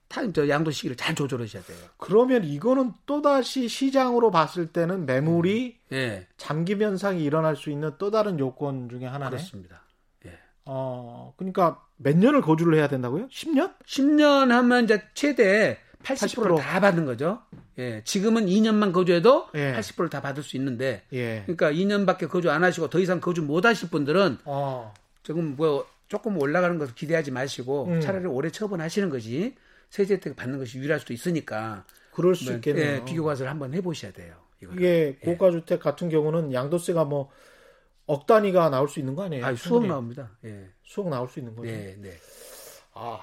타, 저 양도 시기를 잘 조절하셔야 돼요. 그러면 이거는 또 다시 시장으로 봤을 때는 매물이 예, 잠김 현상이 일어날 수 있는 또 다른 요건 중에 하나네. 그렇습니다. 예. 어, 그러니까 몇 년을 거주를 해야 된다고요? 10년? 10년 하면 이제 최대 80%를 80%. 다 받는 거죠. 예, 지금은 2년만 거주해도 예. 80%를 다 받을 수 있는데, 예. 그러니까 2년밖에 거주 안 하시고 더 이상 거주 못 하실 분들은 어. 조금 뭐 조금 올라가는 것을 기대하지 마시고 음. 차라리 오래 처분하시는 것이 세제 혜택 받는 것이 유리할 수도 있으니까 그럴 수 네, 있겠네요. 예, 비교 과세를 한번 해보셔야 돼요. 이거는. 이게 고가 주택 같은 경우는 양도세가 뭐 억 단위가 나올 수 있는 거 아니에요? 아, 수억 나옵니다. 예, 수억 나올 수 있는 거죠. 네, 네. 아,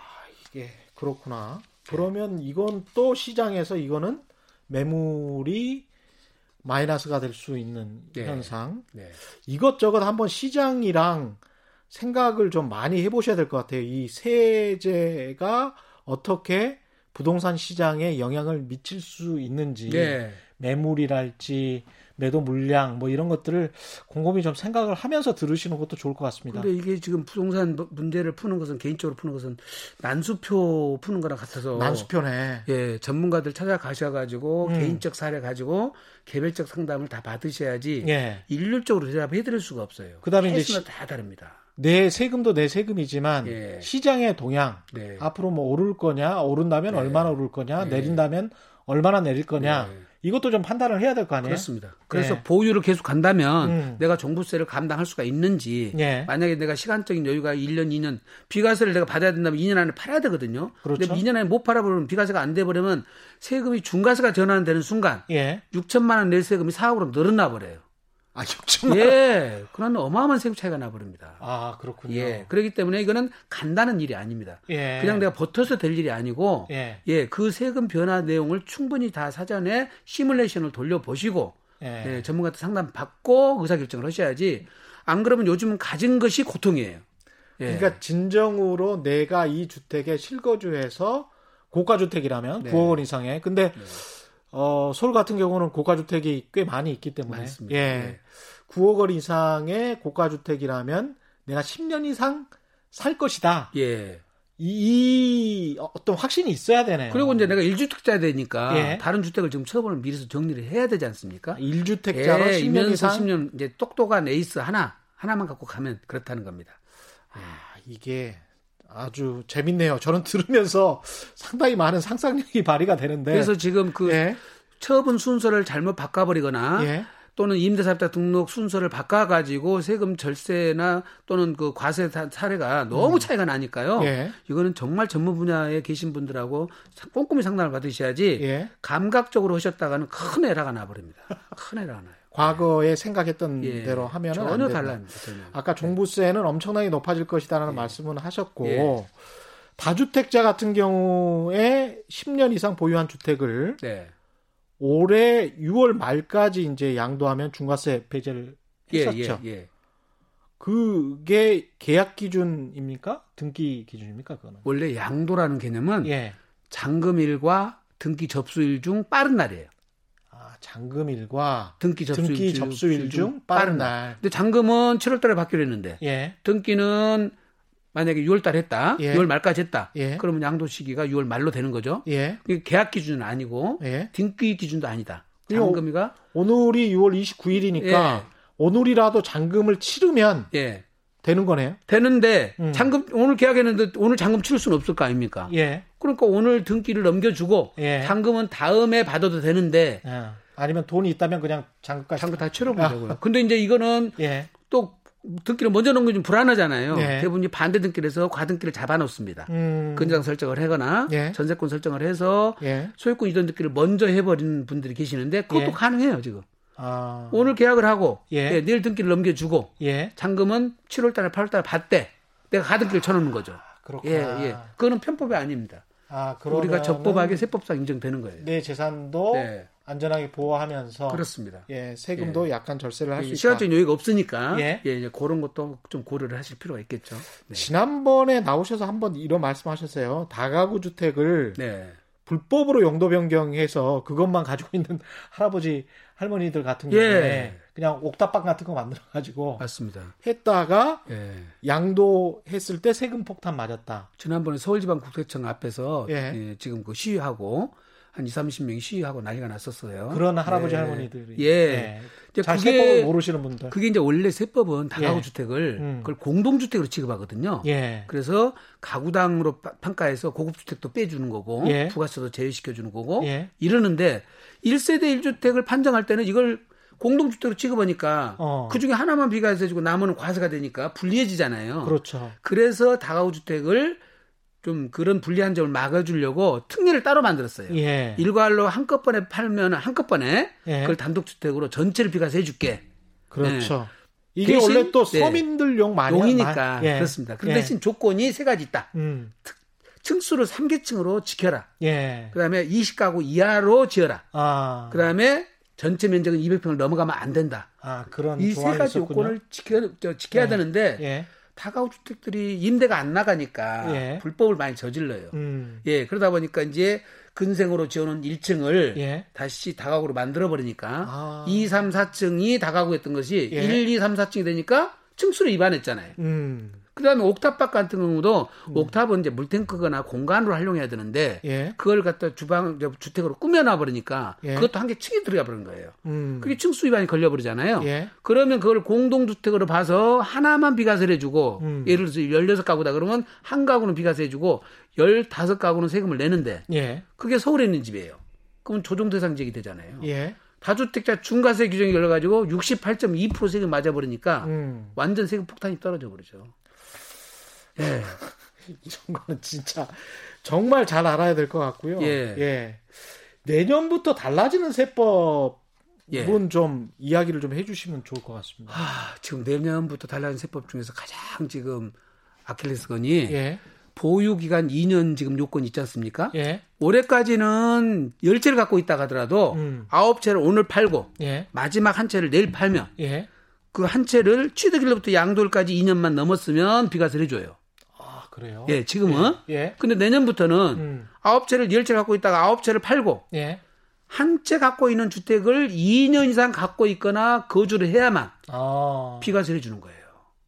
이게 그렇구나. 그러면 이건 또 시장에서 이거는 매물이 마이너스가 될 수 있는 네. 현상. 네. 이것저것 한번 시장이랑 생각을 좀 많이 해보셔야 될 것 같아요. 이 세제가 어떻게 부동산 시장에 영향을 미칠 수 있는지 네. 매물이랄지 매도 물량 뭐 이런 것들을 곰곰이 좀 생각을 하면서 들으시는 것도 좋을 것 같습니다. 근데 이게 지금 부동산 문제를 푸는 것은 개인적으로 푸는 것은 난수표 푸는 거랑 같아서 난수표네. 예, 전문가들 찾아가셔 가지고 음. 개인적 사례 가지고 개별적 상담을 다 받으셔야지 예. 일률적으로 대답해 드릴 수가 없어요. 그다음에 이제 다 다릅니다. 내 세금도 내 세금이지만 예. 시장의 동향 네. 앞으로 뭐 오를 거냐 오른다면 네. 얼마나 오를 거냐 네. 내린다면 얼마나 내릴 거냐 네. 이것도 좀 판단을 해야 될 거 아니에요? 그렇습니다. 그래서 네. 보유를 계속 간다면 음. 내가 종부세를 감당할 수가 있는지 예. 만약에 내가 시간적인 여유가 1년, 2년 비과세를 내가 받아야 된다면 2년 안에 팔아야 되거든요. 그렇죠. 근데 2년 안에 못 팔아버리면 비과세가 안 돼버리면 세금이 중과세가 전환되는 순간 예. 6천만 원 낼 세금이 4억으로 늘어나 버려요. 아, 6천만 예. 그런 어마어마한 세금 차이가 나버립니다. 아, 그렇군요. 예. 그렇기 때문에 이거는 간다는 일이 아닙니다. 예. 그냥 내가 버텨서 될 일이 아니고 예. 예, 그 세금 변화 내용을 충분히 다 사전에 시뮬레이션을 돌려보시고 예. 예, 전문가한테 상담 받고 의사결정을 하셔야지 안 그러면 요즘은 가진 것이 고통이에요. 예. 그러니까 진정으로 내가 이 주택에 실거주해서 고가주택이라면 네. 9억 원 이상의 근데 어, 서울 같은 경우는 고가주택이 꽤 많이 있기 때문에 많습니다. 예. 네. 9억 원 이상의 고가주택이라면 내가 10년 이상 살 것이다. 예. 이, 이 어떤 확신이 있어야 되네요. 그리고 이제 내가 1주택자 되니까 예. 다른 주택을 지금 처분을 미리서 정리를 해야 되지 않습니까? 1주택자로 예, 10년 이면서 이상 10년 이제 똑똑한 에이스 하나 하나만 갖고 가면 그렇다는 겁니다. 아, 이게 아주 재밌네요. 저는 들으면서 상당히 많은 상상력이 발휘가 되는데. 그래서 지금 그 예. 처분 순서를 잘못 바꿔버리거나 예. 또는 임대사업자 등록 순서를 바꿔가지고 세금 절세나 또는 그 과세 사- 사례가 너무 차이가 나니까요. 음. 예. 이거는 정말 전문 분야에 계신 분들하고 사- 꼼꼼히 상담을 받으셔야지 예. 감각적으로 하셨다가는 큰 에러가 나버립니다. 큰 에러가 나요. 과거에 생각했던 예. 대로 하면은 안 전혀. 전혀. 아까 종부세는 엄청나게 높아질 것이다라는 예. 말씀은 하셨고 예. 다주택자 같은 경우에 10년 이상 보유한 주택을 네. 올해 6월 말까지 이제 양도하면 중과세 배제를 예, 했었죠. 예, 예. 그게 계약 기준입니까? 등기 기준입니까? 그거는. 원래 양도라는 개념은 예. 잔금일과 등기 접수일 중 빠른 날이에요. 아, 잔금일과 등기 접수일, 등기 중- 접수일 중 빠른 날. 근데 잔금은 7월 달에 받기로 했는데 예. 등기는 만약에 6월 달 했다. 예. 6월 말까지 했다. 예. 그러면 양도 시기가 6월 말로 되는 거죠. 예. 계약 기준은 아니고 예. 등기 기준도 아니다. 잔금이가 오늘이 6월 29일이니까 예. 오늘이라도 잔금을 치르면 예. 되는 거네요. 되는데 음. 잔금 오늘 계약했는데 오늘 잔금 치를 수는 없을 거 아닙니까? 예. 그러니까 오늘 등기를 넘겨주고 예. 잔금은 다음에 받아도 되는데 예. 아니면 돈이 있다면 그냥 잔금까지. 잔금 다 치러보자고요. 근데 이제 이거는 예. 또 등기를 먼저 넘기면 불안하잖아요. 예. 대부분 이 반대 등기를 해서 과등기를 잡아놓습니다. 음. 근저당 설정을 하거나 예. 전세권 설정을 해서 예. 소유권 이전 등기를 먼저 해버리는 분들이 계시는데 그것도 예. 가능해요 지금. 아. 오늘 계약을 하고 예. 예, 내일 등기를 넘겨주고 예. 잔금은 7월달에 8월달에 받되 내가 가등기를 쳐놓는 거죠. 그렇구나. 예, 예. 그거는 편법이 아닙니다. 아, 우리가 적법하게 세법상 인정되는 거예요. 내 재산도 네. 안전하게 보호하면서 그렇습니다. 예, 세금도 약간 절세를 할 수 있다. 시간적인 여유가 없으니까 예. 예. 이제 그런 것도 좀 고려를 하실 필요가 있겠죠. 네. 지난번에 나오셔서 한번 이런 말씀하셨어요. 다가구 주택을 네. 불법으로 용도 변경해서 그것만 가지고 있는 할아버지 할머니들 같은 경우에 예. 그냥 옥탑방 같은 거 만들어 가지고 맞습니다. 했다가 예. 양도했을 때 세금 폭탄 맞았다. 지난번에 서울지방국세청 앞에서 예. 예, 지금 그 시위하고 한 2, 30명이 시위하고 난리가 났었어요. 그런 할아버지 예. 할머니들이 예. 이제 잘 그게- 세법을 모르시는 분들. 그게 이제 원래 세법은 다가구 예. 주택을 음. 그걸 공동주택으로 취급하거든요. 예. 그래서 가구당으로 파- 평가해서 고급주택도 빼주는 거고 예. 부가세도 제외시켜주는 거고 예. 이러는데 1세대 1주택을 판정할 때는 이걸 공동주택으로 취급하니까 어. 그 중에 하나만 비과세해주고 나머지는 과세가 되니까 불리해지잖아요. 그렇죠. 그래서 다가구 주택을 좀 그런 불리한 점을 막아주려고 특례를 따로 만들었어요. 예. 일괄로 한꺼번에 팔면 한꺼번에 예. 그걸 단독주택으로 전체를 비과세 해줄게. 그렇죠. 이게 네. 대신- 원래 또 네. 서민들용 많이 용이니까 예. 그렇습니다. 그 예. 대신 조건이 세 가지 있다. 음. 층수를 3계층으로 지켜라. 예. 그다음에 20가구 이하로 지어라. 아. 그다음에 전체 면적은 200평을 넘어가면 안 된다. 아, 그런 이 세 가지 있었군요. 요건을 지켜, 저, 지켜야 예. 되는데 예. 다가구 주택들이 임대가 안 나가니까 예. 불법을 많이 저질러요. 음. 예, 그러다 보니까 이제 근생으로 지어놓은 1층을 예. 다시 다가구로 만들어 버리니까 아. 2, 3, 4층이 다가구였던 것이 예. 1, 2, 3, 4층이 되니까 층수를 위반했잖아요. 음. 그다음에 옥탑방 같은 경우도 옥탑은 이제 물탱크거나 공간으로 활용해야 되는데 예. 그걸 갖다 주방 저 주택으로 꾸며놔 버리니까 예. 그것도 한 개 층이 들어가 버린 거예요. 음. 그게 층수 위반이 걸려 버리잖아요. 예. 그러면 그걸 공동주택으로 봐서 하나만 비과세를 해주고 음. 예를 들어서 16가구다 그러면 한 가구는 비과세 해주고 15가구는 세금을 내는데 예. 그게 서울에 있는 집이에요. 그럼 조정 대상 지역이 되잖아요. 예. 다주택자 중과세 규정이 열려가지고 68.2% 세금 맞아버리니까 음. 완전 세금 폭탄이 떨어져 버리죠. 예. 이런 거는 진짜 정말 잘 알아야 될 것 같고요. 예. 내년부터 달라지는 세법은 예. 좀 이야기를 좀 해주시면 좋을 것 같습니다. 아, 지금 내년부터 달라진 세법 중에서 가장 지금 아킬레스건이 예. 보유 기간 2년 지금 요건 있지 않습니까? 예. 올해까지는 10채를 갖고 있다 하더라도 음. 아홉 채를 오늘 팔고 예. 마지막 한 채를 내일 팔면 예. 그한 채를 취득일로부터 양도일까지 2년만 넘었으면 비과세를 해줘요. 아, 그래요? 예, 지금은. 예. 근데 내년부터는 음. 아홉 채를 열채 갖고 있다가 아홉 채를 팔고 예. 한채 갖고 있는 주택을 2년 이상 갖고 있거나 거주를 해야만 아. 비과세를 주는 거예요.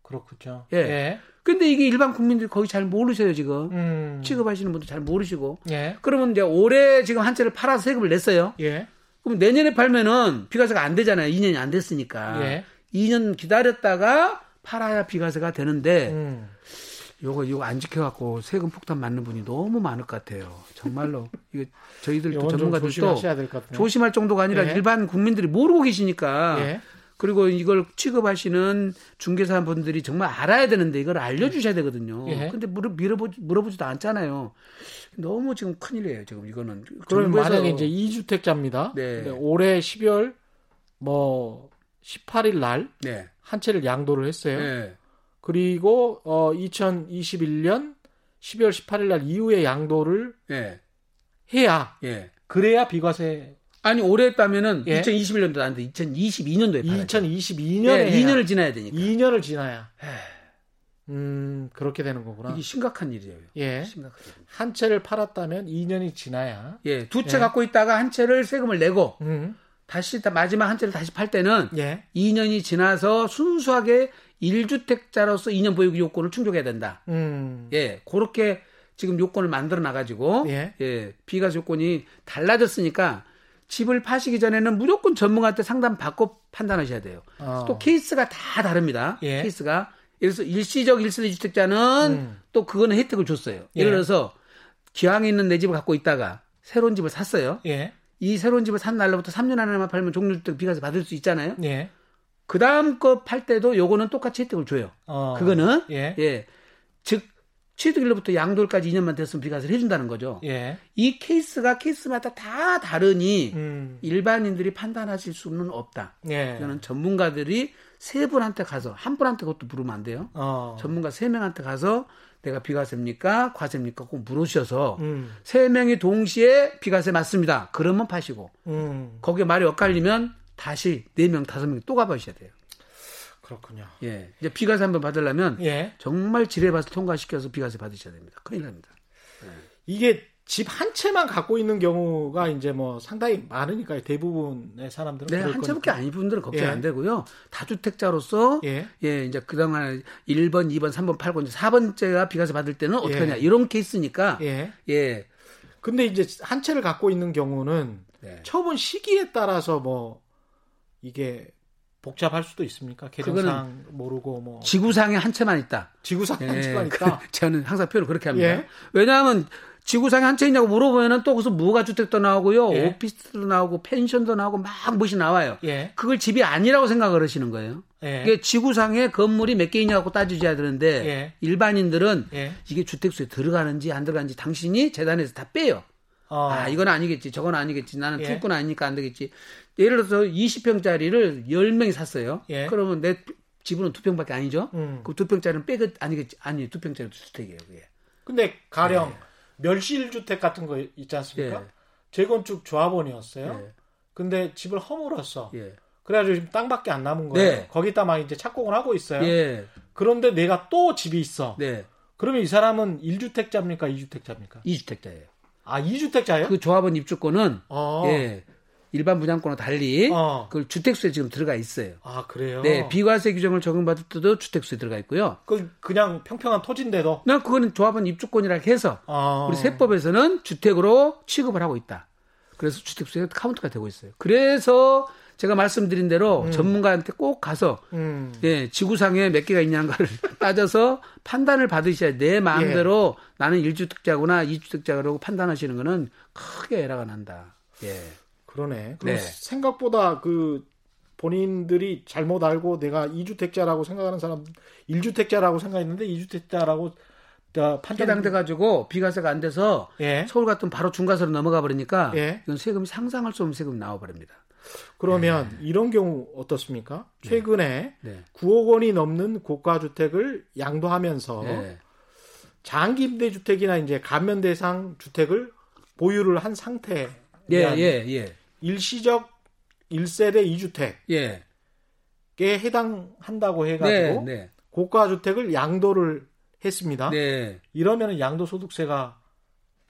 그렇군요. 예. 근데 이게 일반 국민들이 거의 잘 모르셔요, 지금. 음. 취급하시는 분들 잘 모르시고. 예. 그러면 이제 올해 지금 한 채를 팔아서 세금을 냈어요. 예. 그럼 내년에 팔면은 비과세가 안 되잖아요. 2년이 안 됐으니까. 예. 2년 기다렸다가 팔아야 비과세가 되는데 음. 요거 요거 안 지켜갖고 세금 폭탄 맞는 분이 너무 많을 것 같아요. 정말로 이거 저희들도 전문가들도. 조심할 정도가 아니라 예. 일반 국민들이 모르고 계시니까 예. 그리고 이걸 취급하시는 중개사 분들이 정말 알아야 되는데 이걸 알려주셔야 되거든요. 예. 근데 물어, 물어보지, 물어보지도 않잖아요. 너무 지금 큰일이에요. 지금 이거는. 그러면 정부에서- 만약에 이제 2주택자입니다. 네. 올해 12월 뭐 18일 날한 네. 채를 양도를 했어요. 네. 그리고 어 2021년 12월 18일 날 이후에 양도를 예. 해야 예. 그래야 비과세 아니 올해 했다면은 예. 2021년도 안 돼. 2022년도에 팔아야 돼. 2022년에 예, 2년을 지나야 되니까. 2년을 지나야. 음, 그렇게 되는 거구나. 이게 심각한 일이에요. 예. 심각한 일. 한 채를 팔았다면 2년이 지나야. 예, 두채 예. 갖고 있다가 한 채를 세금을 내고 음. 다시 다 마지막 한 채를 다시 팔 때는 예. 2년이 지나서 순수하게 1주택자로서 2년 보유 요건을 충족해야 된다. 음. 예, 그렇게 지금 요건을 만들어 놔가지고 예. 예, 비과세 요건이 달라졌으니까 집을 파시기 전에는 무조건 전문가한테 상담 받고 판단하셔야 돼요. 어. 또 케이스가 다 다릅니다. 예. 케이스가 예를 들어서 일시적 1세대 2주택자는 음. 또 그거는 혜택을 줬어요. 예를 예. 들어서 기왕에 있는 내 집을 갖고 있다가 새로운 집을 샀어요. 예. 이 새로운 집을 산 날로부터 3년 안에만 팔면 종전주택 비과세 받을 수 있잖아요. 예. 그 다음 거 팔 때도 요거는 똑같이 혜택을 줘요. 어. 그거는 예. 예. 즉 취득일로부터 양도일까지 2년만 됐으면 비과세를 해준다는 거죠. 예. 이 케이스가 케이스마다 다 다르니 음. 일반인들이 판단하실 수는 없다. 예. 이거는 전문가들이 세 분한테 가서 한 분한테 그것도 물으면 안 돼요. 어. 전문가 세 명한테 가서 내가 비과세입니까? 과세입니까? 꼭 물으셔서 음. 세 명이 동시에 비과세 맞습니다. 그러면 파시고 음. 거기에 말이 엇갈리면 다시 네명 다섯 명또 가보셔야 돼요. 그렇군요. 예, 이제 비과세 한번 받으려면 예. 정말 지뢰밭을 통과시켜서 비과세 받으셔야 됩니다. 큰일 납니다. 이게 집 한 채만 갖고 있는 경우가 이제 뭐 상당히 많으니까요. 대부분의 사람들은 네, 한 채밖에. 아닌 분들은 걱정 예. 안 되고요. 다주택자로서 예. 예, 이제 그동안 1번, 2번, 3번, 8번, 이제 4번째가 비과세 받을 때는 어떻게 예. 하냐. 이런 케이스니까 예. 예. 근데 이제 한 채를 갖고 있는 경우는 네. 처분 시기에 따라서 뭐 이게 복잡할 수도 있습니까? 계정상 모르고 뭐 지구상에 한 채만 있다. 지구상 한 예, 채가 그- 있다. 저는 항상 표현을 그렇게 합니다. 예. 왜냐하면 지구상에 한 채 있냐고 물어보면은 또 거기서 무가주택도 나오고요. 예. 오피스도 나오고 펜션도 나오고 막 무엇이 나와요. 예. 그걸 집이 아니라고 생각을 하시는 거예요. 예. 이게 지구상에 건물이 몇 개 있냐고 따지셔야 되는데 예. 일반인들은 예. 이게 주택수에 들어가는지 안 들어가는지 당신이 재단에서 다 빼요. 어. 아, 이건 아니겠지. 저건 아니겠지. 나는 예. 투입군 아니니까 안 되겠지. 예를 들어서 20평짜리를 10명이 샀어요. 예. 그러면 내 집은 두 평밖에 아니죠? 음. 그두 평짜리는 빼겠, 아니겠지. 아니, 두 평짜리 주택이에요, 그게. 근데 가령 멸실 주택 같은 거 있지 않습니까? 예. 재건축 조합원이었어요. 예. 근데 집을 허물었어. 예. 그래가지고 지금 땅밖에 안 남은 거예요. 네. 거기다 막 이제 착공을 하고 있어요. 예. 그런데 내가 또 집이 있어. 네. 그러면 이 사람은 1주택자입니까? 2주택자입니까? 이주택자예요. 아, 2주택자예요? 그 조합원 입주권은, 어. 예. 일반 분양권과 달리, 어. 그 주택수에 지금 들어가 있어요. 아, 그래요? 네. 비과세 규정을 적용받을 때도 주택수에 들어가 있고요. 그 그냥 평평한 토지인데도 나 그거는 조합원 입주권이라 해서 아. 우리 세법에서는 주택으로 취급을 하고 있다. 그래서 주택수에 카운트가 되고 있어요. 그래서 제가 말씀드린 대로 전문가한테 꼭 가서 음. 예, 지구상에 몇 개가 있냐는가를 따져서 판단을 받으셔야 내 마음대로 나는 1주택자구나 2주택자라고 판단하시는 거는 크게 에러가 난다. 예. 그러네. 네. 생각보다 그 본인들이 잘못 알고 내가 2주택자라고 생각하는 사람 1주택자라고 생각했는데 2주택자라고 판단 해당돼 가지고 비과세가 안 돼서 예. 서울 같은 바로 중과세로 넘어가 버리니까 예. 이건 세금이 상상할 수 없는 세금이 나와 버립니다. 그러면 이런 경우 어떻습니까? 최근에 네. 9억 원이 넘는 고가 주택을 양도하면서 예. 장기 임대 주택이나 이제 감면 대상 주택을 보유를 한 상태에 예, 대한 예, 예. 일시적 1세대 2주택에 예. 해당한다고 네, 해가지고 네. 고가 주택을 양도를 했습니다. 네. 이러면 양도소득세가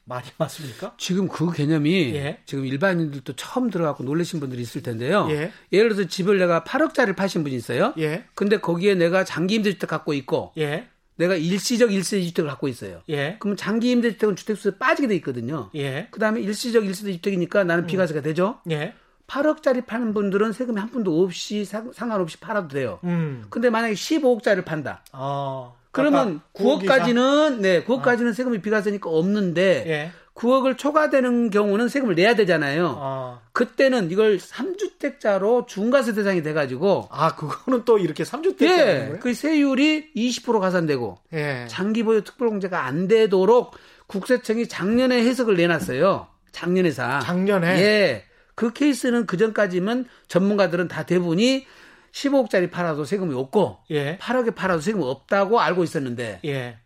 많이 맞습니까? 지금 그 개념이 예. 지금 일반인들도 처음 들어갖고 놀라신 분들이 있을 텐데요. 예. 예를 들어서 집을 내가 8억짜리를 파신 분이 있어요. 예, 근데 거기에 내가 장기 임대주택 갖고 있고 예, 내가 일시적 일세대 주택을 갖고 있어요. 예, 그럼 장기 임대주택은 주택수에 빠지게 돼 있거든요. 예, 그다음에 일시적 일세대 주택이니까 나는 비과세가 되죠. 예, 8억짜리 파는 분들은 세금이 한 푼도 없이 상- 상관없이 팔아도 돼요. 음, 근데 만약에 15억짜리를 판다. 어, 그러면 아까 9억 이상? 9억까지는 네, 9억까지는 세금이 비과세니까 없는데 예, 9억을 초과되는 경우는 세금을 내야 되잖아요. 어, 그때는 이걸 3주택자로 중과세 대상이 돼 가지고 아 그거는 또 이렇게 3주택 예? 그 세율이 20% 가산되고 예, 장기 보유 특별 공제가 안 되도록 국세청이 작년에 해석을 내놨어요. 작년에사. 작년에 예. 그 케이스는 그 전까지면 전문가들은 다 대부분이 15억짜리 팔아도 세금이 없고 예, 8억에 팔아도 세금이 없다고 알고 있었는데 예,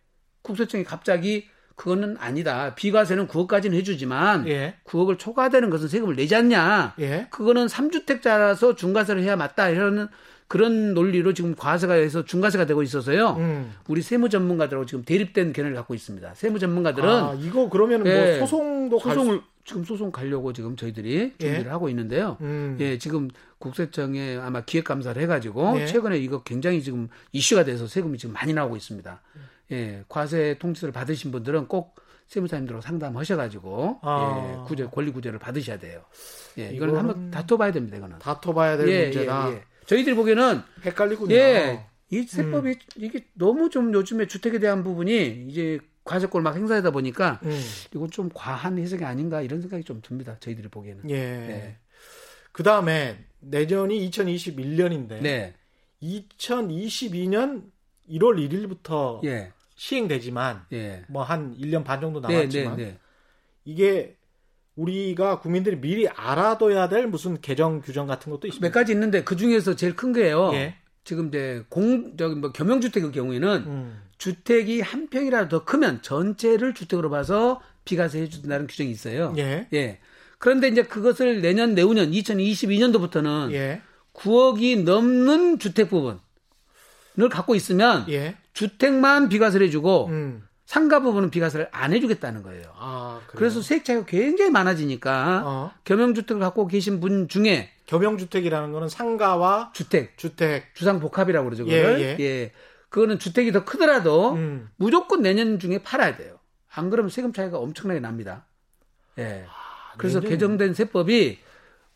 국세청이 갑자기 그거는 아니다. 비과세는 9억까지는 해주지만 예. 9억을 초과되는 것은 세금을 내지 않냐. 예. 그거는 3주택자라서 중과세를 해야 맞다. 이런 그런 논리로 지금 과세가 해서 중과세가 되고 있어서요. 음. 우리 세무 전문가들하고 지금 대립된 견해를 갖고 있습니다. 세무 전문가들은 아, 이거 그러면 예. 뭐 소송도 소송을 지금 소송 가려고 지금 저희들이 준비를 하고 있는데요. 음. 예, 지금 국세청에 아마 기획 감사를 해가지고 예. 최근에 이거 굉장히 지금 이슈가 돼서 세금이 지금 많이 나오고 있습니다. 예, 과세 통지서를 받으신 분들은 꼭 세무사님들하고 상담하셔가지고 아. 예, 구제 권리 구제를 받으셔야 돼요. 예, 이거는 이거는 한번 다퉈봐야 됩니다. 이거는. 다퉈봐야 될 예, 문제다. 예, 예. 저희들이 보기에는 헷갈리군요. 예, 이 세법이 음. 이게 너무 좀 요즘에 주택에 대한 부분이 이제 과세권을 막 행사하다 보니까 음. 이건 좀 과한 해석이 아닌가 이런 생각이 좀 듭니다. 저희들이 보기에는. 예. 네. 그 다음에 내년이 2021년인데 네. 2022년 1월 1일부터 예. 시행되지만 예. 뭐한 1년 반 정도 네, 어. 남았지만 네, 네. 이게 우리가 국민들이 미리 알아둬야 될 무슨 개정 규정 같은 것도 있습니다. 몇 가지 있는데 그 중에서 제일 큰 게요. 예. 지금 이제 공 저기 뭐 겸용주택의 경우에는 음. 주택이 한 평이라도 더 크면 전체를 주택으로 봐서 비과세 해준다는 규정이 있어요. 예. 예. 그런데 이제 그것을 내년 내후년 2022년도부터는 예. 9억이 넘는 주택 부분을 갖고 있으면 예. 주택만 비과세를 해주고 음. 상가 부분은 비과세를 안 해주겠다는 거예요. 아? 그래서 세액 차이가 굉장히 많아지니까 어. 겸용주택을 갖고 계신 분 중에 겸용주택이라는 거는 상가와 주택 주택 주상복합이라고 그러죠. 예. 예. 예. 그거는 주택이 더 크더라도 음. 무조건 내년 중에 팔아야 돼요. 안 그러면 세금 차이가 엄청나게 납니다. 예. 그래서 아, 내년- 개정된 세법이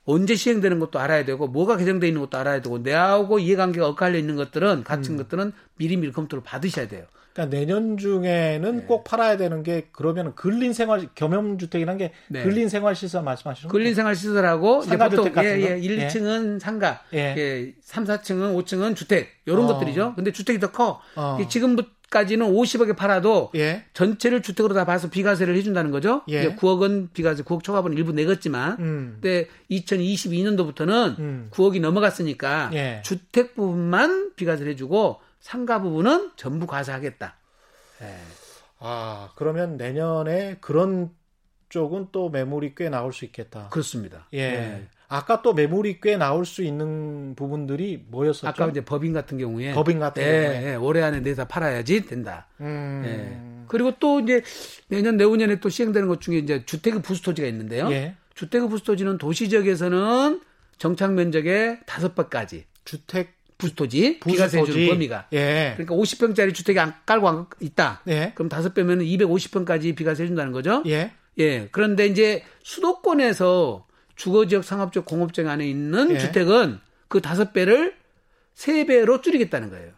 언제 시행되는 것도 알아야 되고 뭐가 개정되어 있는 것도 알아야 되고 내하고 이해관계가 엇갈려 있는 것들은 같은 음. 것들은 미리미리 검토를 받으셔야 돼요. 그러니까 내년 중에는 네. 꼭 팔아야 되는 게 그러면 근린 생활 겸용 주택이라는 게 네. 근린 생활 시설 말씀하시는 거죠? 근린 생활 시설하고 이제 상가주택 보통 같은 예, 거? 예, 1, 예. 2층은 상가, 예. 예. 3, 4층은 5층은 주택 이런 어. 것들이죠. 근데 주택이 더 커. 어. 이게 지금 까지는 50억에 팔아도 예. 전체를 주택으로 다 봐서 비과세를 해준다는 거죠. 예. 이제 9억은 비과세, 9억 초과분은 일부 내겠지만, 음. 근데 2022년도부터는 음. 9억이 넘어갔으니까 예. 주택 부분만 비과세를 해주고 상가 부분은 전부 과세하겠다. 예. 아, 그러면 내년에 그런 쪽은 또 매물이 꽤 나올 수 있겠다. 그렇습니다. 예. 예. 아까 또 매물이 꽤 나올 수 있는 부분들이 뭐였었죠? 아까 이제 법인 같은 경우에 법인 같은 예, 경우에. 예, 올해 안에 내다 팔아야지 된다. 음. 예. 그리고 또 이제 내년 내후년에 또 시행되는 것 중에 이제 주택의 부수토지가 있는데요. 예. 주택의 부수토지는 도시 지역에서는 정착 면적의 다섯 배까지 주택 부수토지, 비과세 부수토지. 해주는 범위가. 예. 그러니까 50평짜리 주택이 안 깔고 안 있다. 예. 그럼 다섯 배면 250평까지 비과세 해준다는 거죠. 예. 예. 그런데 이제 수도권에서 주거 지역, 상업지역, 공업지역 안에 있는 예. 주택은 그 다섯 배를 세 배로 줄이겠다는 거예요.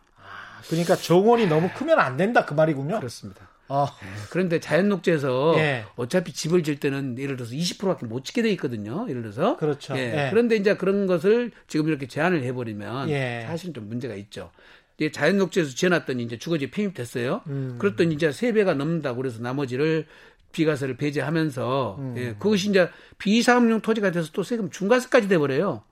그러니까 정원이 너무 크면 안 된다 그 말이군요. 그렇습니다. 어. 그런데 자연 녹지에서 예. 어차피 집을 질 때는 예를 들어서 20%밖에 못 짓게 돼 있거든요. 예를 들어서. 그렇죠. 예. 예. 그런데 이제 그런 것을 지금 이렇게 제한을 해버리면 예. 사실 좀 문제가 있죠. 이제 자연 녹지에서 지어놨더니 이제 주거지 편입됐어요. 음. 그랬더니 이제 세 배가 넘는다고 그래서 나머지를 비과세를 배제하면서 음. 예. 그것이 이제 비상업용 토지가 돼서 또 세금 중과세까지 돼버려요.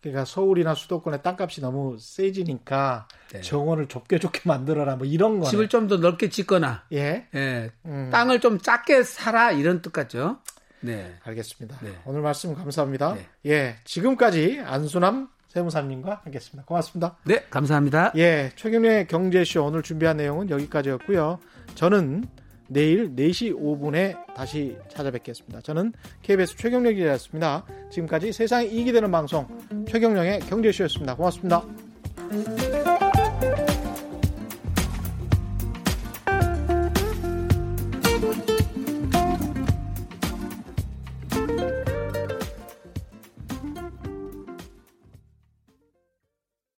그러니까 서울이나 수도권의 땅값이 너무 세지니까 네. 정원을 좁게 좁게 만들어라 뭐 이런 거네. 집을 좀 더 넓게 짓거나 예. 예. 음. 땅을 좀 작게 사라 이런 뜻 같죠. 네. 알겠습니다. 네. 오늘 말씀 감사합니다. 네. 예. 지금까지 안수남 세무사님과 함께했습니다. 고맙습니다. 네, 감사합니다. 예. 최경련의 경제쇼 오늘 준비한 내용은 여기까지였고요. 저는 내일 4시 5분에 다시 찾아뵙겠습니다. 저는 KBS 최경련 기자였습니다. 지금까지 세상에 이익이 되는 방송 최경령의 경제쇼였습니다. 고맙습니다.